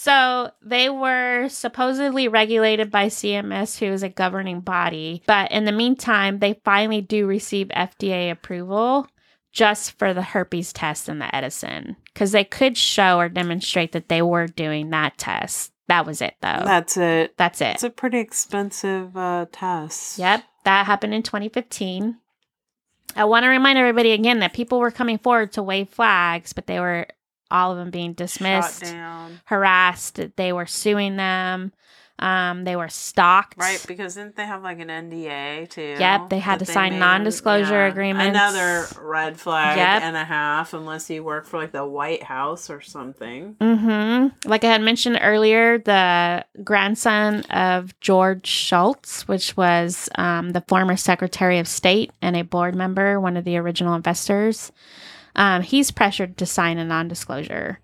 so they were supposedly regulated by CMS, who is a governing body. But in the meantime, they finally do receive FDA approval just for the herpes test and the Edison, because they could show or demonstrate that they were doing that test. That was it, though. That's it. That's it. It's a pretty expensive uh, test. Yep, that happened in 2015. I want to remind everybody again that people were coming forward to wave flags, but they were all of them being dismissed, harassed. They were suing them. Um, they were stalked. Right, because didn't they have like an NDA too? Yep, they had to sign non-disclosure agreements. Another red flag Yep. and a half, unless you work for like the White House or something. Mm-hmm. Like I had mentioned earlier, the grandson of George Shultz, which was um, the former Secretary of State and a board member, one of the original investors, um, he's pressured to sign a non-disclosure.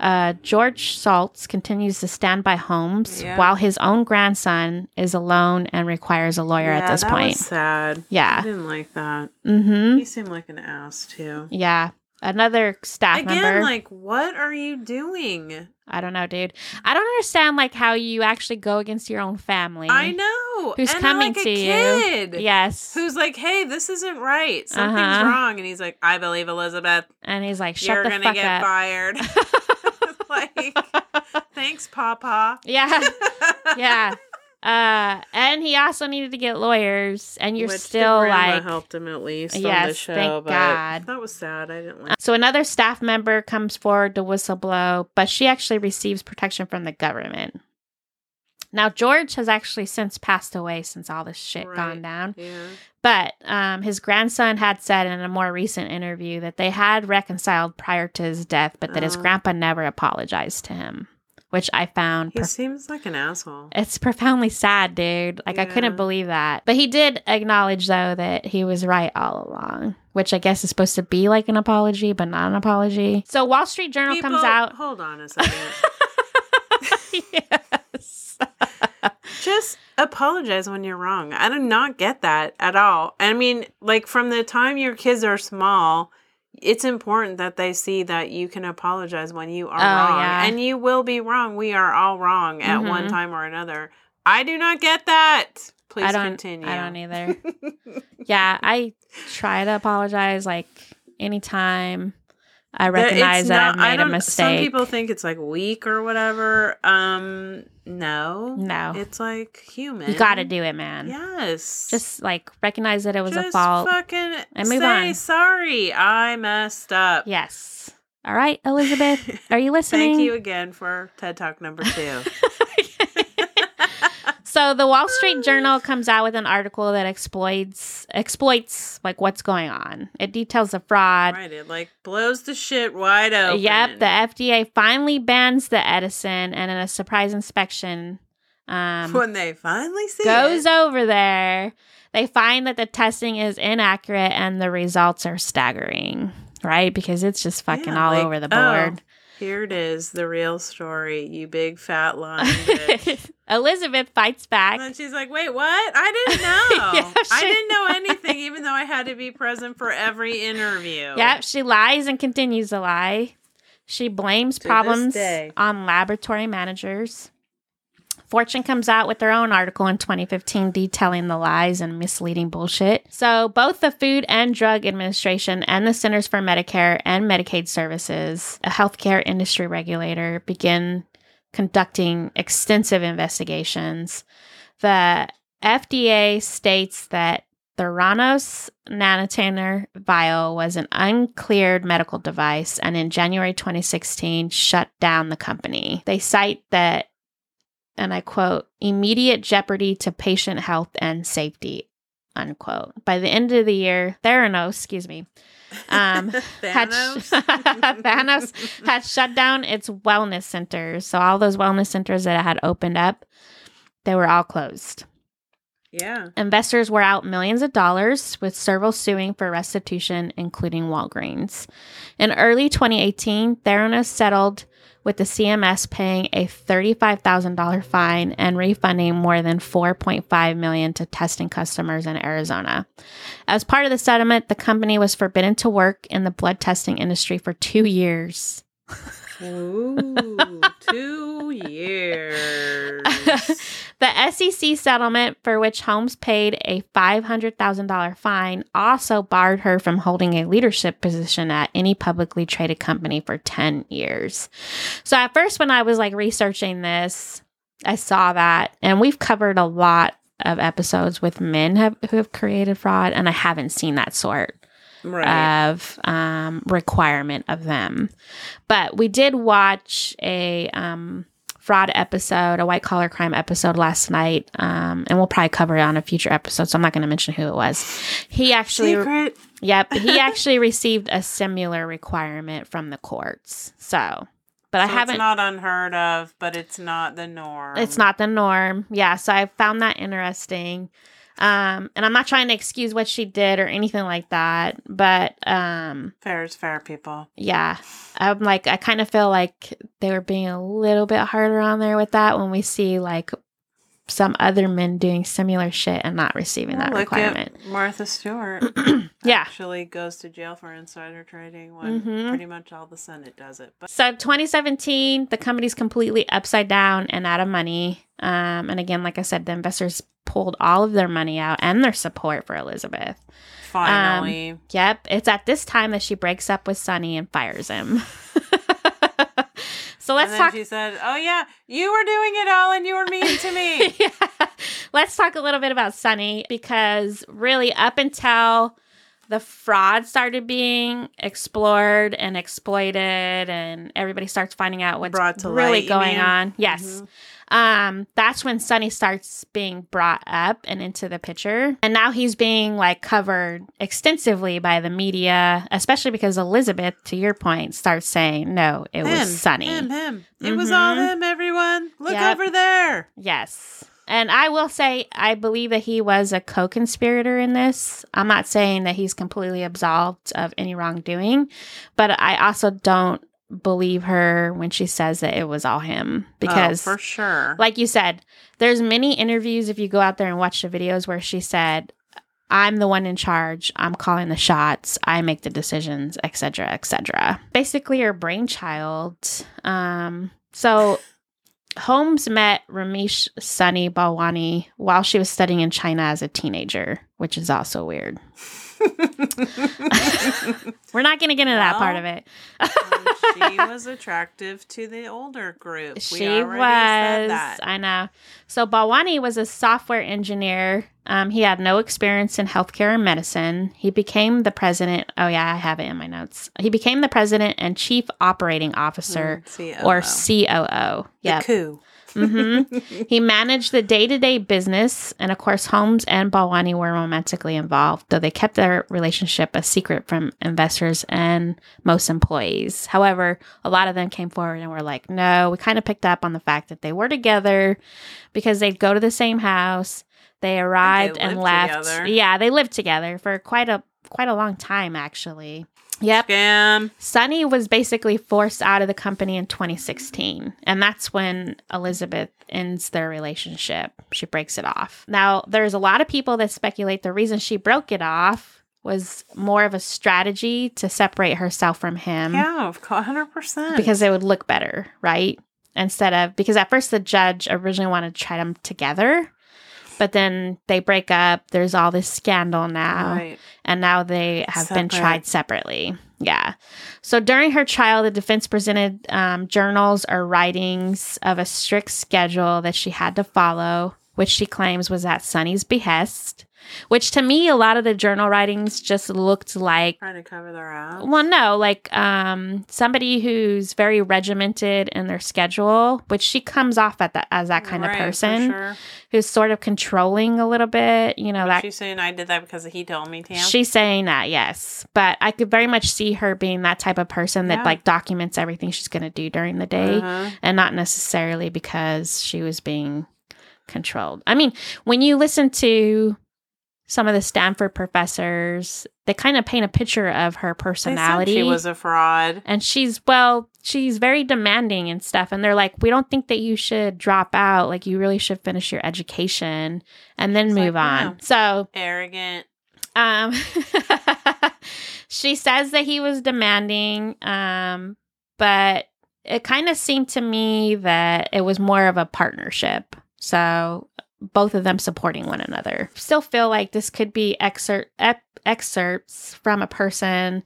Uh, George Shultz continues to stand by Holmes Yeah. while his own grandson is alone and requires a lawyer at yeah, this that point. was sad. Yeah. I didn't like that. Mm-hmm. He seemed like an ass too. Yeah. Another staff Again, member. like, what are you doing? I don't know, dude. I don't understand like how you actually go against your own family. I know. Who's and coming like a to you. kid Yes. Who's like, hey, this isn't right. Something's Uh-huh. wrong. And he's like, I believe Elizabeth. and he's like, shut You're the gonna fuck get up. fired. <laughs> <laughs> like, thanks, Papa. yeah. <laughs> Yeah. Uh, and he also needed to get lawyers, and you're Which still like. helped him at least on the Yes, show. thank God. That was sad. I didn't like. So another staff member comes forward to whistleblow, but she actually receives protection from the government. Now George has actually since passed away since all this shit Right. gone down. Yeah. But um, his grandson had said in a more recent interview that they had reconciled prior to his death, but that his Oh. grandpa never apologized to him, which I found He prof- seems like an asshole. it's profoundly sad, dude. Like I couldn't believe that. But he did acknowledge though that he was right all along, which I guess is supposed to be like an apology, but not an apology. So Wall Street Journal comes out. Hold on a second. <laughs> yes. Just apologize when you're wrong. I do not get that at all. I mean, like from the time your kids are small, it's important that they see that you can apologize when you are Oh, wrong. yeah. And you will be wrong. We are all wrong at one Mhm. time or another. I do not get that. Please I don't continue. I don't either. <laughs> yeah, I try to apologize like anytime I recognize that not- I I've made a mistake. Some people think it's like weak or whatever. Um, no, no. it's like human. You got to do it, man. Yes. Just like recognize that it was Just a fault. fucking and move say on. sorry. I messed up. Yes. All right, Elizabeth, are you listening? <laughs> Thank you again for TED Talk number two. <laughs> So the Wall Street Journal comes out with an article that exploits exploits like what's going on. It details the fraud. right, it like blows the shit wide open. Yep, the FDA finally bans the Edison, and in a surprise inspection, um, when they finally see goes it. over there, they find that the testing is inaccurate and the results are staggering. Right, because it's just fucking Yeah, all like, over the oh, board. Here it is, the real story. You big fat lying <laughs> bitch. Elizabeth fights back. And she's like, "Wait, what? I didn't <laughs> know. Yeah, I didn't know <laughs> anything, even though I had to be present for every interview." Yep, she lies and continues to lie. She blames this problems on laboratory managers. Fortune comes out with their own article in 2015 detailing the lies and misleading bullshit. So, both the Food and Drug Administration and the Centers for Medicare and Medicaid Services, a healthcare industry regulator, begin conducting extensive investigations. The FDA states that Theranos nanotainer vial was an uncleared medical device and in January 2016 shut down the company. They cite that, and I quote, immediate jeopardy to patient health and safety, unquote. By the end of the year, Theranos, excuse me, um, <laughs> had, Thanos. <laughs> Thanos had shut down its wellness centers. So all those wellness centers that had opened up, they were all closed. yeah. Investors were out millions of dollars, with several suing for restitution, including Walgreens. In early 2018, Theranos settled with the CMS paying a $35,000 fine and refunding more than 4.5 million to testing customers in Arizona. As part of the settlement, the company was forbidden to work in the blood testing industry for 2 years. <laughs> Ooh, <laughs> two years. <laughs> the SEC settlement, for which Holmes paid a $500,000 fine, also barred her from holding a leadership position at any publicly traded company for 10 years. So, at first, when I was like researching this, I saw that, and we've covered a lot of episodes with men have, who have created fraud, and I haven't seen that sort right. of um, requirement of them. But we did watch a um, fraud episode, a white collar crime episode last night, um, and we'll probably cover it on a future episode. So I'm not going to mention who it was. He actually, Secret. yep, he <laughs> actually received a similar requirement from the courts. So, but I haven't. It's not unheard of, but it's not the norm. It's not the norm. Yeah, so I found that interesting. Um, and I'm not trying to excuse what she did or anything like that, but um, fair is fair, people. yeah, I'm like I kind of feel like they were being a little bit harder on there with that when we see like some other men doing similar shit and not receiving that Look requirement. Martha Stewart. <clears throat> Yeah. actually goes to jail for insider trading when Mhm. pretty much all the Senate does it. But So 2017, the company's completely upside down and out of money. Um, and again, like I said, the investors pulled all of their money out and their support for Elizabeth. finally, Yep, it's at this time that she breaks up with Sunny and fires him. <laughs> so let's talk. she said, "Oh yeah, you were doing it all, and you were mean to me." <laughs> yeah. Let's talk a little bit about Sunny because really, up until the fraud started being explored and exploited, and everybody starts finding out what's really light, going on. Yes. Mhm. Um, that's when Sunny starts being brought up and into the picture. And now he's being like covered extensively by the media, especially because Elizabeth, to your point, starts saying, no, it him, was Sunny. him, him. It was all Mhm. him. Everyone, look Yep. over there. Yes. And I will say, I believe that he was a co conspirator in this. I'm not saying that he's completely absolved of any wrongdoing, but I also don't believe her when she says that it was all him because oh, for sure. like you said, there's many interviews if you go out there and watch the videos where she said, I'm the one in charge. I'm calling the shots. I make the decisions, etc., etc. Basically, her brainchild. Um, so Holmes met Ramesh Sunny Balwani while she was studying in China as a teenager, which is also weird. <laughs> We're not going to get into that part of it. Um, she <laughs> was attractive to the older group. She was. said that. I know. So Balwani was a software engineer. Um, he had no experience in healthcare and medicine. He became the president. Oh yeah, I have it in my notes. He became the president and chief operating officer, Mm, or COO. Yep. coup. Hmm he managed the day-to-day business, and of course, Holmes and Balwani were romantically involved, though they kept their relationship a secret from investors and most employees. However, a lot of them came forward and were like, "No, we kind of picked up on the fact that they were together because they'd go to the same house. They arrived and lived left. together. Yeah, they lived together for quite a quite a long time, actually." Yep. Scam. Sunny was basically forced out of the company in 2016, and that's when Elizabeth ends their relationship. She breaks it off. Now, there's a lot of people that speculate the reason she broke it off was more of a strategy to separate herself from him Yeah, hundred percent. because it would look better, right? Instead of because at first the judge originally wanted to try them together, but then they break up. There's all this scandal now right. and now they have been tried separately. Yeah. So during her trial, the defense presented um, journals or writings of a strict schedule that she had to follow, which she claims was at Sunny's behest. Which to me, a lot of the journal writings just looked like Trying to cover their ass. well, no, like um, somebody who's very regimented in their schedule, which she comes off at that as that kind Right, of person sure. who's sort of controlling a little bit. You know that She's saying I did that because he told me to. She's saying that, yes. But I could very much see her being that type of person that Yeah. like documents everything she's going to do during the day Uh-huh. and not necessarily because she was being controlled. I mean, when you listen to some of the Stanford professors, they kind of paint a picture of her personality. She was a fraud. and she's well, she's very demanding and stuff and they're like, "We don't think that you should drop out. Like you really should finish your education and then move like, on." So, Arrogant. um, <laughs> she says that he was demanding, um, but it kind of seemed to me that it was more of a partnership. So both of them supporting one another. Still feel like this could be excerpt ep- excerpts from a person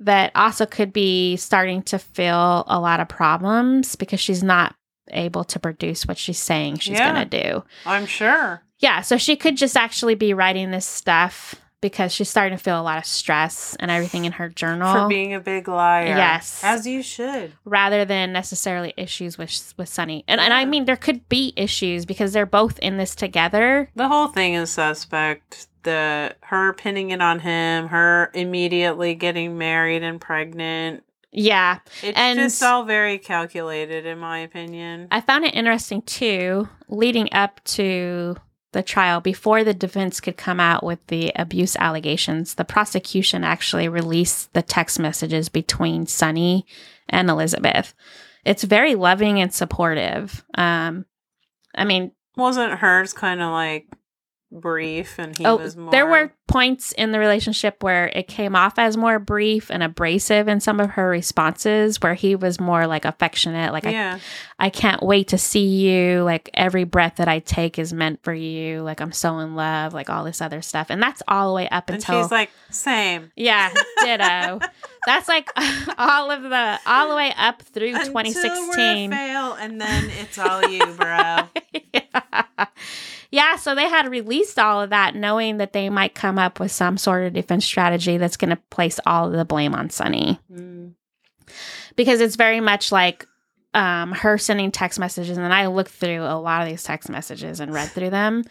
that also could be starting to feel a lot of problems because she's not able to produce what she's saying she's Yeah. going to do. I'm sure. Yeah, so she could just actually be writing this stuff because she's starting to feel a lot of stress and everything in her journal For being a big liar. Yes. As you should. rather than necessarily issues with with Sunny. And and I mean there could be issues because they're both in this together. The whole thing is suspect. The her pinning it on him, her immediately getting married and pregnant. Yeah. It's And- just all very calculated, in my opinion. I found it interesting too, leading up to the trial, before the defense could come out with the abuse allegations, the prosecution actually released the text messages between Sunny and Elizabeth. It's very loving and supportive. Um, I mean, Wasn't hers kind of like brief and he oh, was more there were points in the relationship where it came off as more brief and abrasive in some of her responses, where he was more like affectionate, like I yeah I can't wait to see you. Like every breath that I take is meant for you. Like I'm so in love, like all this other stuff. And that's all the way up and until she's like same Yeah, <laughs> ditto. that's like <laughs> all of the all the way up through Until 2016. we're a fail and then it's all you bro <laughs> yeah. Yeah, so they had released all of that knowing that they might come up with some sort of defense strategy that's going to place all of the blame on Sunny. Mm. because it's very much like um, her sending text messages, and I looked through a lot of these text messages and read through them,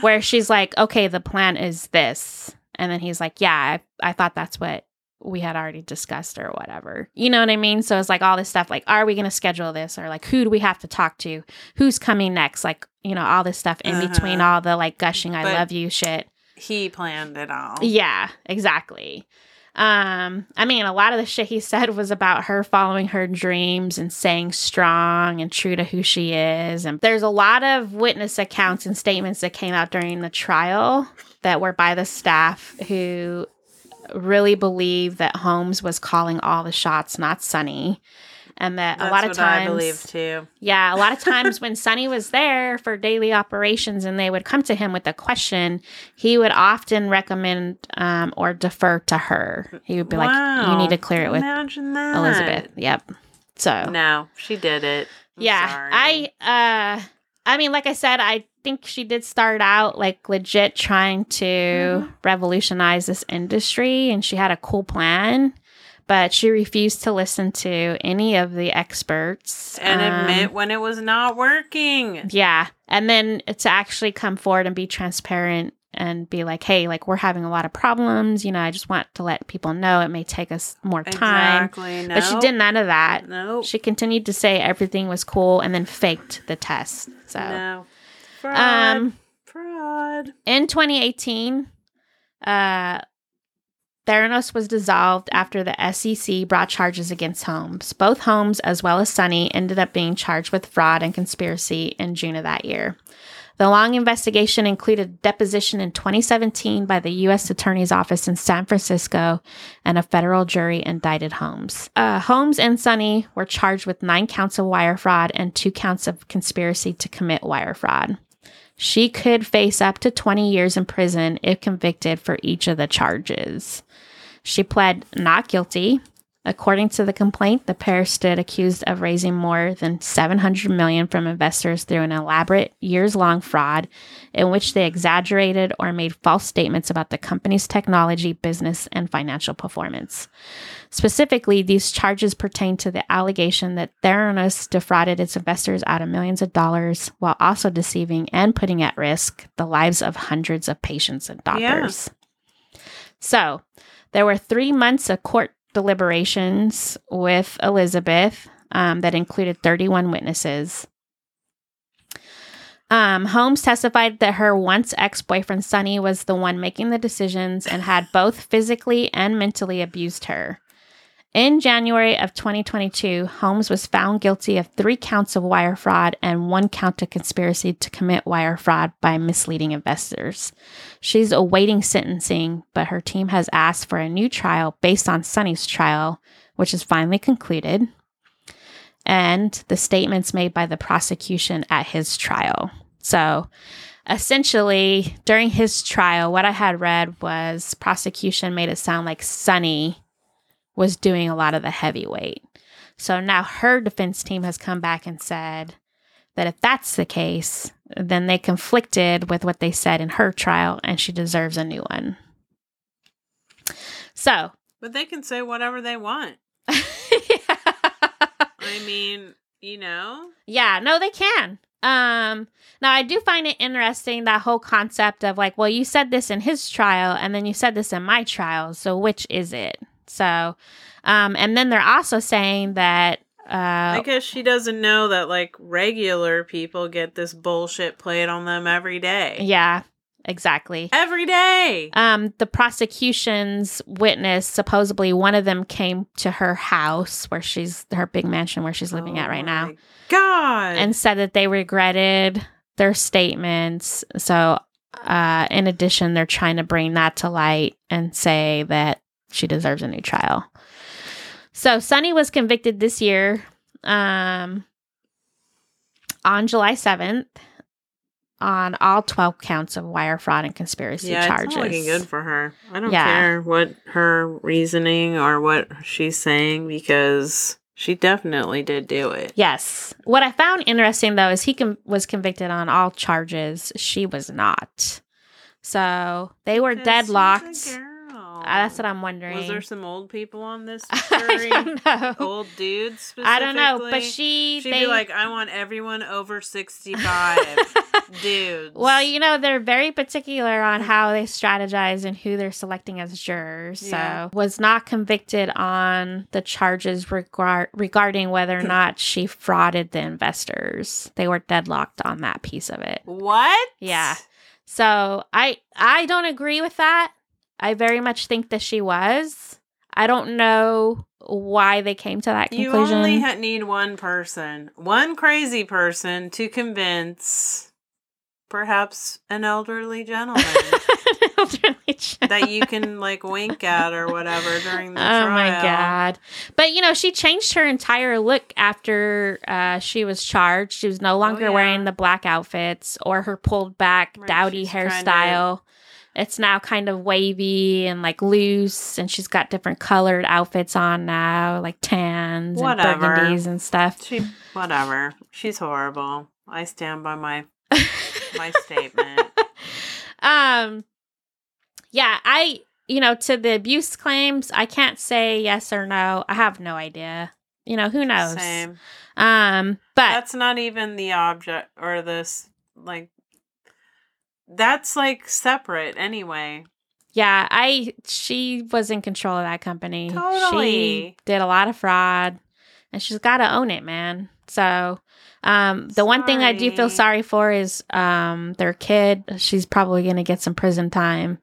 where she's like, "Okay, the plan is this," and then he's like, "Yeah, I, I thought that's what we had already discussed or whatever." You know what I mean? So it's like all this stuff, like, "Are we going to schedule this?" or like, "Who do we have to talk to? Who's coming next?" Like, you know, all this stuff in Uh-huh. between all the like gushing "I But- love you" shit. he planned it all Yeah, exactly. Um, I mean, a lot of the shit he said was about her following her dreams and staying strong and true to who she is. And there's a lot of witness accounts and statements that came out during the trial that were by the staff who really believe that Holmes was calling all the shots, not Sunny. And that That's a lot of times I believe too yeah, a lot of <laughs> times when Sunny was there for daily operations and they would come to him with a question, he would often recommend um, or defer to her. He would be like, "You need to clear it with Elizabeth." Yep. So No, she did it. I'm yeah, sorry. I uh, I mean, like I said, I think she did start out like legit trying to Mm-hmm. revolutionize this industry, and she had a cool plan. But she refused to listen to any of the experts and Um, admit when it was not working. Yeah. And then to actually come forward and be transparent and be like, hey, like we're having a lot of problems. You know, I just want to let people know it may take us more time. Exactly. No. But she did none of that. No. She continued to say everything was cool and then faked the test. So, No. Fraud. um, Fraud. in 2018, uh, Theranos was dissolved after the SEC brought charges against Holmes. Both Holmes, as well as Sunny, ended up being charged with fraud and conspiracy in June of that year. The long investigation included deposition in 2017 by the U.S. Attorney's Office in San Francisco, and a federal jury indicted Holmes. Uh, Holmes and Sunny were charged with nine counts of wire fraud and two counts of conspiracy to commit wire fraud. She could face up to 20 years in prison if convicted for each of the charges. She pled not guilty. According to the complaint, the pair stood accused of raising more than 700 million from investors through an elaborate years-long fraud in which they exaggerated or made false statements about the company's technology, business, and financial performance. Specifically, these charges pertain to the allegation that Theranos defrauded its investors out of millions of dollars while also deceiving and putting at risk the lives of hundreds of patients and doctors. So, there were three months of court deliberations with Elizabeth um, that included 31 witnesses. Um, Holmes testified that her once ex boyfriend Sunny was the one making the decisions and had both physically and mentally abused her. In January of 2022, Holmes was found guilty of three counts of wire fraud and one count of conspiracy to commit wire fraud by misleading investors. She's awaiting sentencing, but her team has asked for a new trial based on Sunny's trial, which is finally concluded, and the statements made by the prosecution at his trial. So, essentially, during his trial, what I had read was prosecution made it sound like Sunny was doing a lot of the heavyweight. So now her defense team has come back and said that if that's the case, then they conflicted with what they said in her trial and she deserves a new one. So, But they can say whatever they want. <laughs> I mean, you know, yeah, no, they can. Um, now I do find it interesting that whole concept of like, well, you said this in his trial, and then you said this in my trial. So which is it? So, um, and then they're also saying that uh, I guess she doesn't know that like regular people get this bullshit played on them every day. yeah, exactly. Every day. Um, the prosecution's witness, supposedly one of them came to her house where she's her big mansion where she's living at right now, Oh God. and said that they regretted their statements. So, uh, in addition, they're trying to bring that to light and say that she deserves a new trial. So, Sunny was convicted this year um, on July 7th on all 12 counts of wire fraud and conspiracy yeah, charges. it's not looking good for her. I don't Yeah. care what her reasoning or what she's saying because she definitely did do it. Yes. What I found interesting though is he con- was convicted on all charges. She was not. So they were Because she's a deadlocked. That's what um, I'm wondering. Was there some old people on this <laughs> jury? old dudes specifically? I don't know, but she She'd they, be like, I want everyone over 65 <laughs> dudes. Well, you know, they're very particular on how they strategize and who they're selecting as jurors. Yeah. So, was not convicted on the charges regard- regarding whether or <laughs> not she frauded the investors. They were deadlocked on that piece of it. What? Yeah. So, I I don't agree with that. I very much think that she was. I don't know why they came to that conclusion. You only ha- need one person, one crazy person to convince perhaps an elderly gentleman <laughs> that you can like wink at or whatever during the oh trial. Oh my god but you know she changed her entire look after uh, she was charged she was no longer Oh, yeah. wearing the black outfits or her pulled back Right, dowdy she's trying to- hairstyle it's now kind of wavy and like loose and she's got different colored outfits on now like tans Whatever. and burgundies and stuff She whatever. She's horrible. I stand by my <laughs> my statement. um yeah i you know to the abuse claims i can't say yes or no i have no idea you know who knows Same. um but That's not even the object or this like that's like separate anyway. yeah i she was in control of that company she Totally. did a lot of fraud and she's got to own it man so um the one thing i do feel Sorry. sorry for is um their kid she's probably gonna get some prison time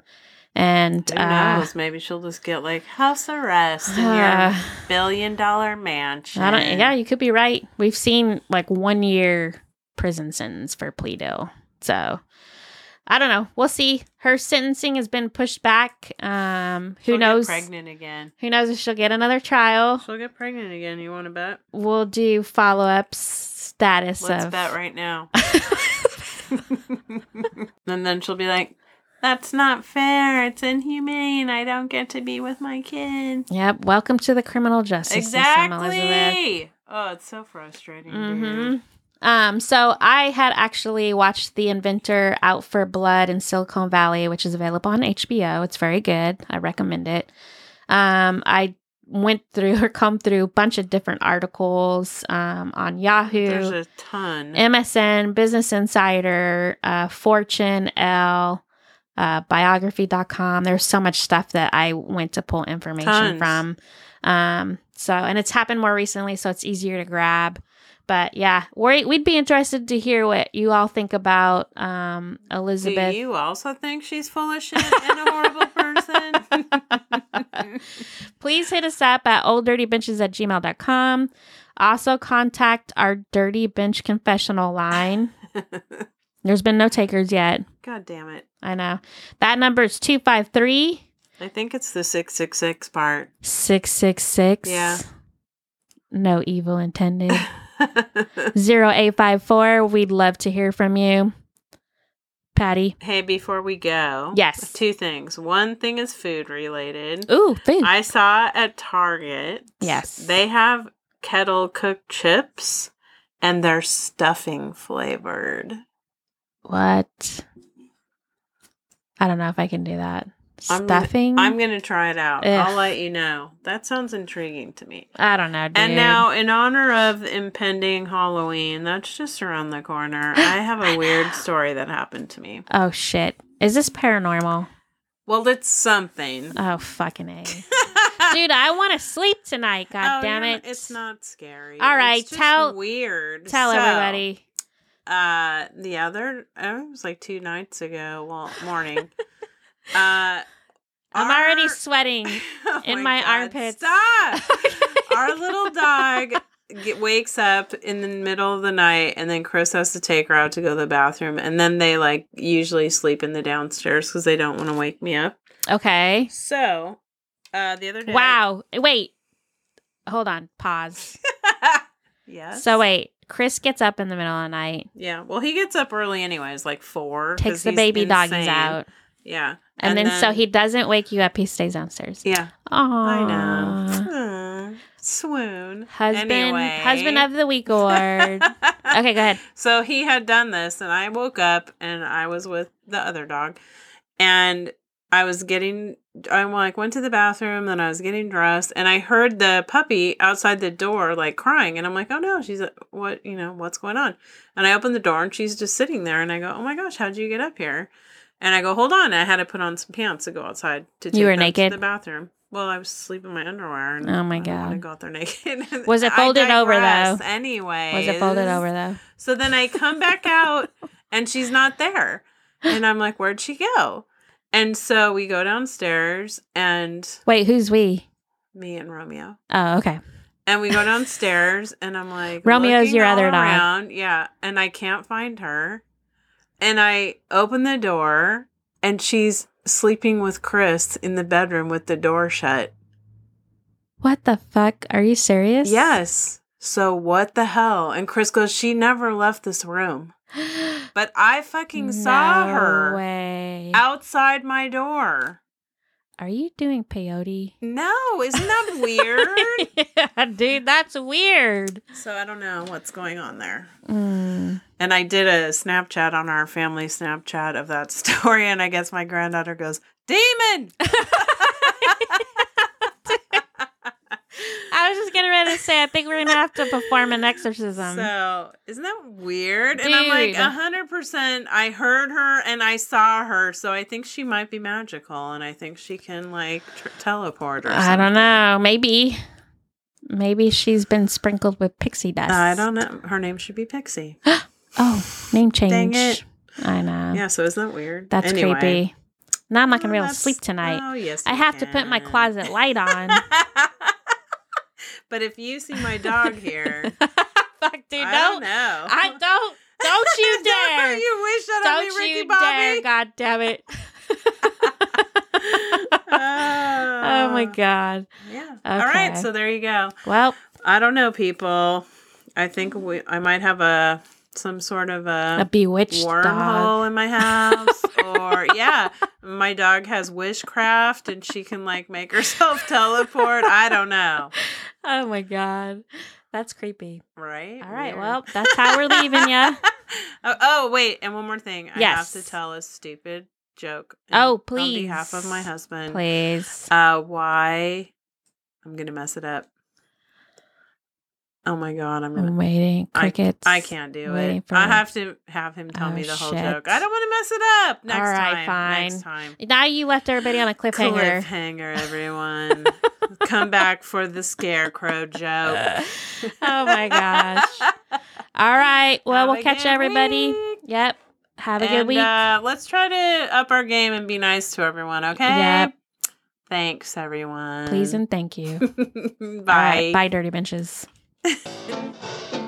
and Who uh knows? Maybe she'll just get like house arrest in uh, <sighs> your billion dollar mansion. I don't. Yeah, you could be right. We've seen like one year prison sentence for plea deal. So I don't know. We'll see. Her sentencing has been pushed back. Um, who She'll get knows? pregnant again. Who knows if she'll get another trial? She'll get pregnant again. You want to bet? We'll do follow up status Let's of. bet right now. <laughs> <laughs> and then she'll be like, "That's not fair. It's inhumane. I don't get to be with my kid." Yep. Welcome to the criminal justice system, Elizabeth. Oh, it's so frustrating. Mm-hmm. Um, so I had actually watched The Inventor Out for Blood in Silicon Valley, which is available on HBO. It's very good. I recommend it. Um, I went through <laughs> or come through a bunch of different articles um, on Yahoo, There's a ton. MSN, Business Insider, uh, Fortune, L, uh, biography.com. There's so much stuff that I went to pull information Tons. from. Um, so, and it's happened more recently, so it's easier to grab. But yeah, we we'd be interested to hear what you all think about um, Do Elizabeth. you also think she's full of shit and a horrible <laughs> person? <laughs> Please hit us up at olddirtybenches at gmail.com. Also, contact our Dirty Bench confessional line. <laughs> There's been no takers yet. God damn it. I know. That number is 253 I think it's the 666 part. 666. Yeah. No evil intended. 0854. We'd love to hear from you. Patty. hey, before we go, Yes. two things. One thing is food related. Ooh, food. I saw at Target. Yes. They have kettle cooked chips and they're stuffing flavored. what? I don't know if I can do that. I'm gonna- stuffing. I'm gonna try it out. Ugh. I'll let you know. That sounds intriguing to me. I don't know, dude. And now, in honor of impending Halloween, that's just around the corner. I have a weird <laughs> story that happened to me. oh shit, is this paranormal? Well, it's something. Oh fucking a, <laughs> dude! I want to sleep tonight. God Oh, damn it! It's not scary. All right, It's just tell- weird. Tell So, everybody. Uh, the other, uh, it was like two nights ago. Well, morning. <laughs> uh, I'm already sweating. <laughs> Oh in my armpits. Stop. <laughs> Our little dog get, wakes up in the middle of the night, and then Chris has to take her out to go to the bathroom, and then they like usually sleep in the downstairs because they don't want to wake me up. Okay. So, uh, the other day, Wow. Wait. Hold on. Pause. <laughs> yes. So wait. Chris gets up in the middle of the night, Yeah. Well, he gets up early anyways, like 4. takes the baby doggies out, Yeah. And, then, so he doesn't wake you up. He stays downstairs. Yeah. Aww. I know. Aw, swoon. Husband, Anyway. husband of the week award. <laughs> okay, go ahead. So he had done this, and I woke up and I was with the other dog, and I was getting, I like went to the bathroom, then I was getting dressed, and I heard the puppy outside the door like crying, and I'm like, oh no, she's uh, what, you know, what's going on? And I open the door, and she's just sitting there, and I go, oh my gosh, how'd you get up here? And I go, hold on, I had to put on some pants to go outside to take You were naked? to the bathroom. Well, I was sleeping in my underwear. And Oh my god! I go out there <laughs> naked. Was it I folded over, though? Anyway, Was it folded over though? so then I come back out <laughs> and she's not there. And I'm like, where'd she go? And so we go downstairs and Wait, who's we? me and Romeo. Oh, okay. And we go <laughs> downstairs and I'm like, Romeo's your other dog. Yeah. And I can't find her. And I open the door and she's sleeping with Chris in the bedroom with the door shut. What the fuck? Are you serious? Yes. So what the hell? And Chris goes, she never left this room. <gasps> But I fucking saw her Way. outside my door. Are you doing peyote? No, isn't that <laughs> weird? yeah, dude, that's weird. so I don't know what's going on there. Mm. And I did a Snapchat on our family Snapchat of that <laughs> story, and I guess my granddaughter goes, Demon! <laughs> I was just getting ready to say, I think we're gonna have to perform an exorcism. so isn't that weird? And I'm like, hundred percent. I heard her and I saw her, so I think she might be magical, and I think she can like tr- teleport or something. I don't know. Maybe, maybe she's been sprinkled with pixie dust. I don't know. Her name should be Pixie. <gasps> Oh, name change. Dang it. I know. Yeah, so isn't that weird? That's Anyway. creepy. Now I'm not gonna be able to sleep tonight. Oh yes, I have to put my closet light on. <laughs> but if you see my dog here, <laughs> Fuck, dude, I don't. don't know. I don't. Don't you <laughs> dare. Don't you wish that don't on me, Ricky Bobby? dare. God damn it. <laughs> oh my uh, god. Yeah. All right. So there you go. Well, I don't know, people. I think we. I might have a some sort of a, a bewitched wormhole dog. in my house, <laughs> or yeah, my dog has wishcraft and she can like make herself <laughs> teleport. I don't know. Oh my god. That's creepy. Right. All right. Weird. Well, that's how we're leaving you. <laughs> oh, oh, wait, and one more thing. I Yes. have to tell a stupid joke. Oh, please. On behalf of my husband. Please. Uh, why? I'm gonna mess it up. Oh my god, I'm gonna. I'm waiting. I- Crickets. I can't do it. I have to have him tell Oh, me the whole shit. joke. I don't want to mess it up. Next All right, time. fine. Next time. Now you left everybody on a cliffhanger. Cliffhanger, everyone. <laughs> Come back for the scarecrow joke. <laughs> oh my gosh. All right. Well, Have we'll catch everybody. week. Yep. Have a and, good week. Uh, let's try to up our game and be nice to everyone, okay? Yep. Thanks, everyone. Please and thank you. <laughs> Bye. Right, bye, dirty benches. Thank <laughs> you.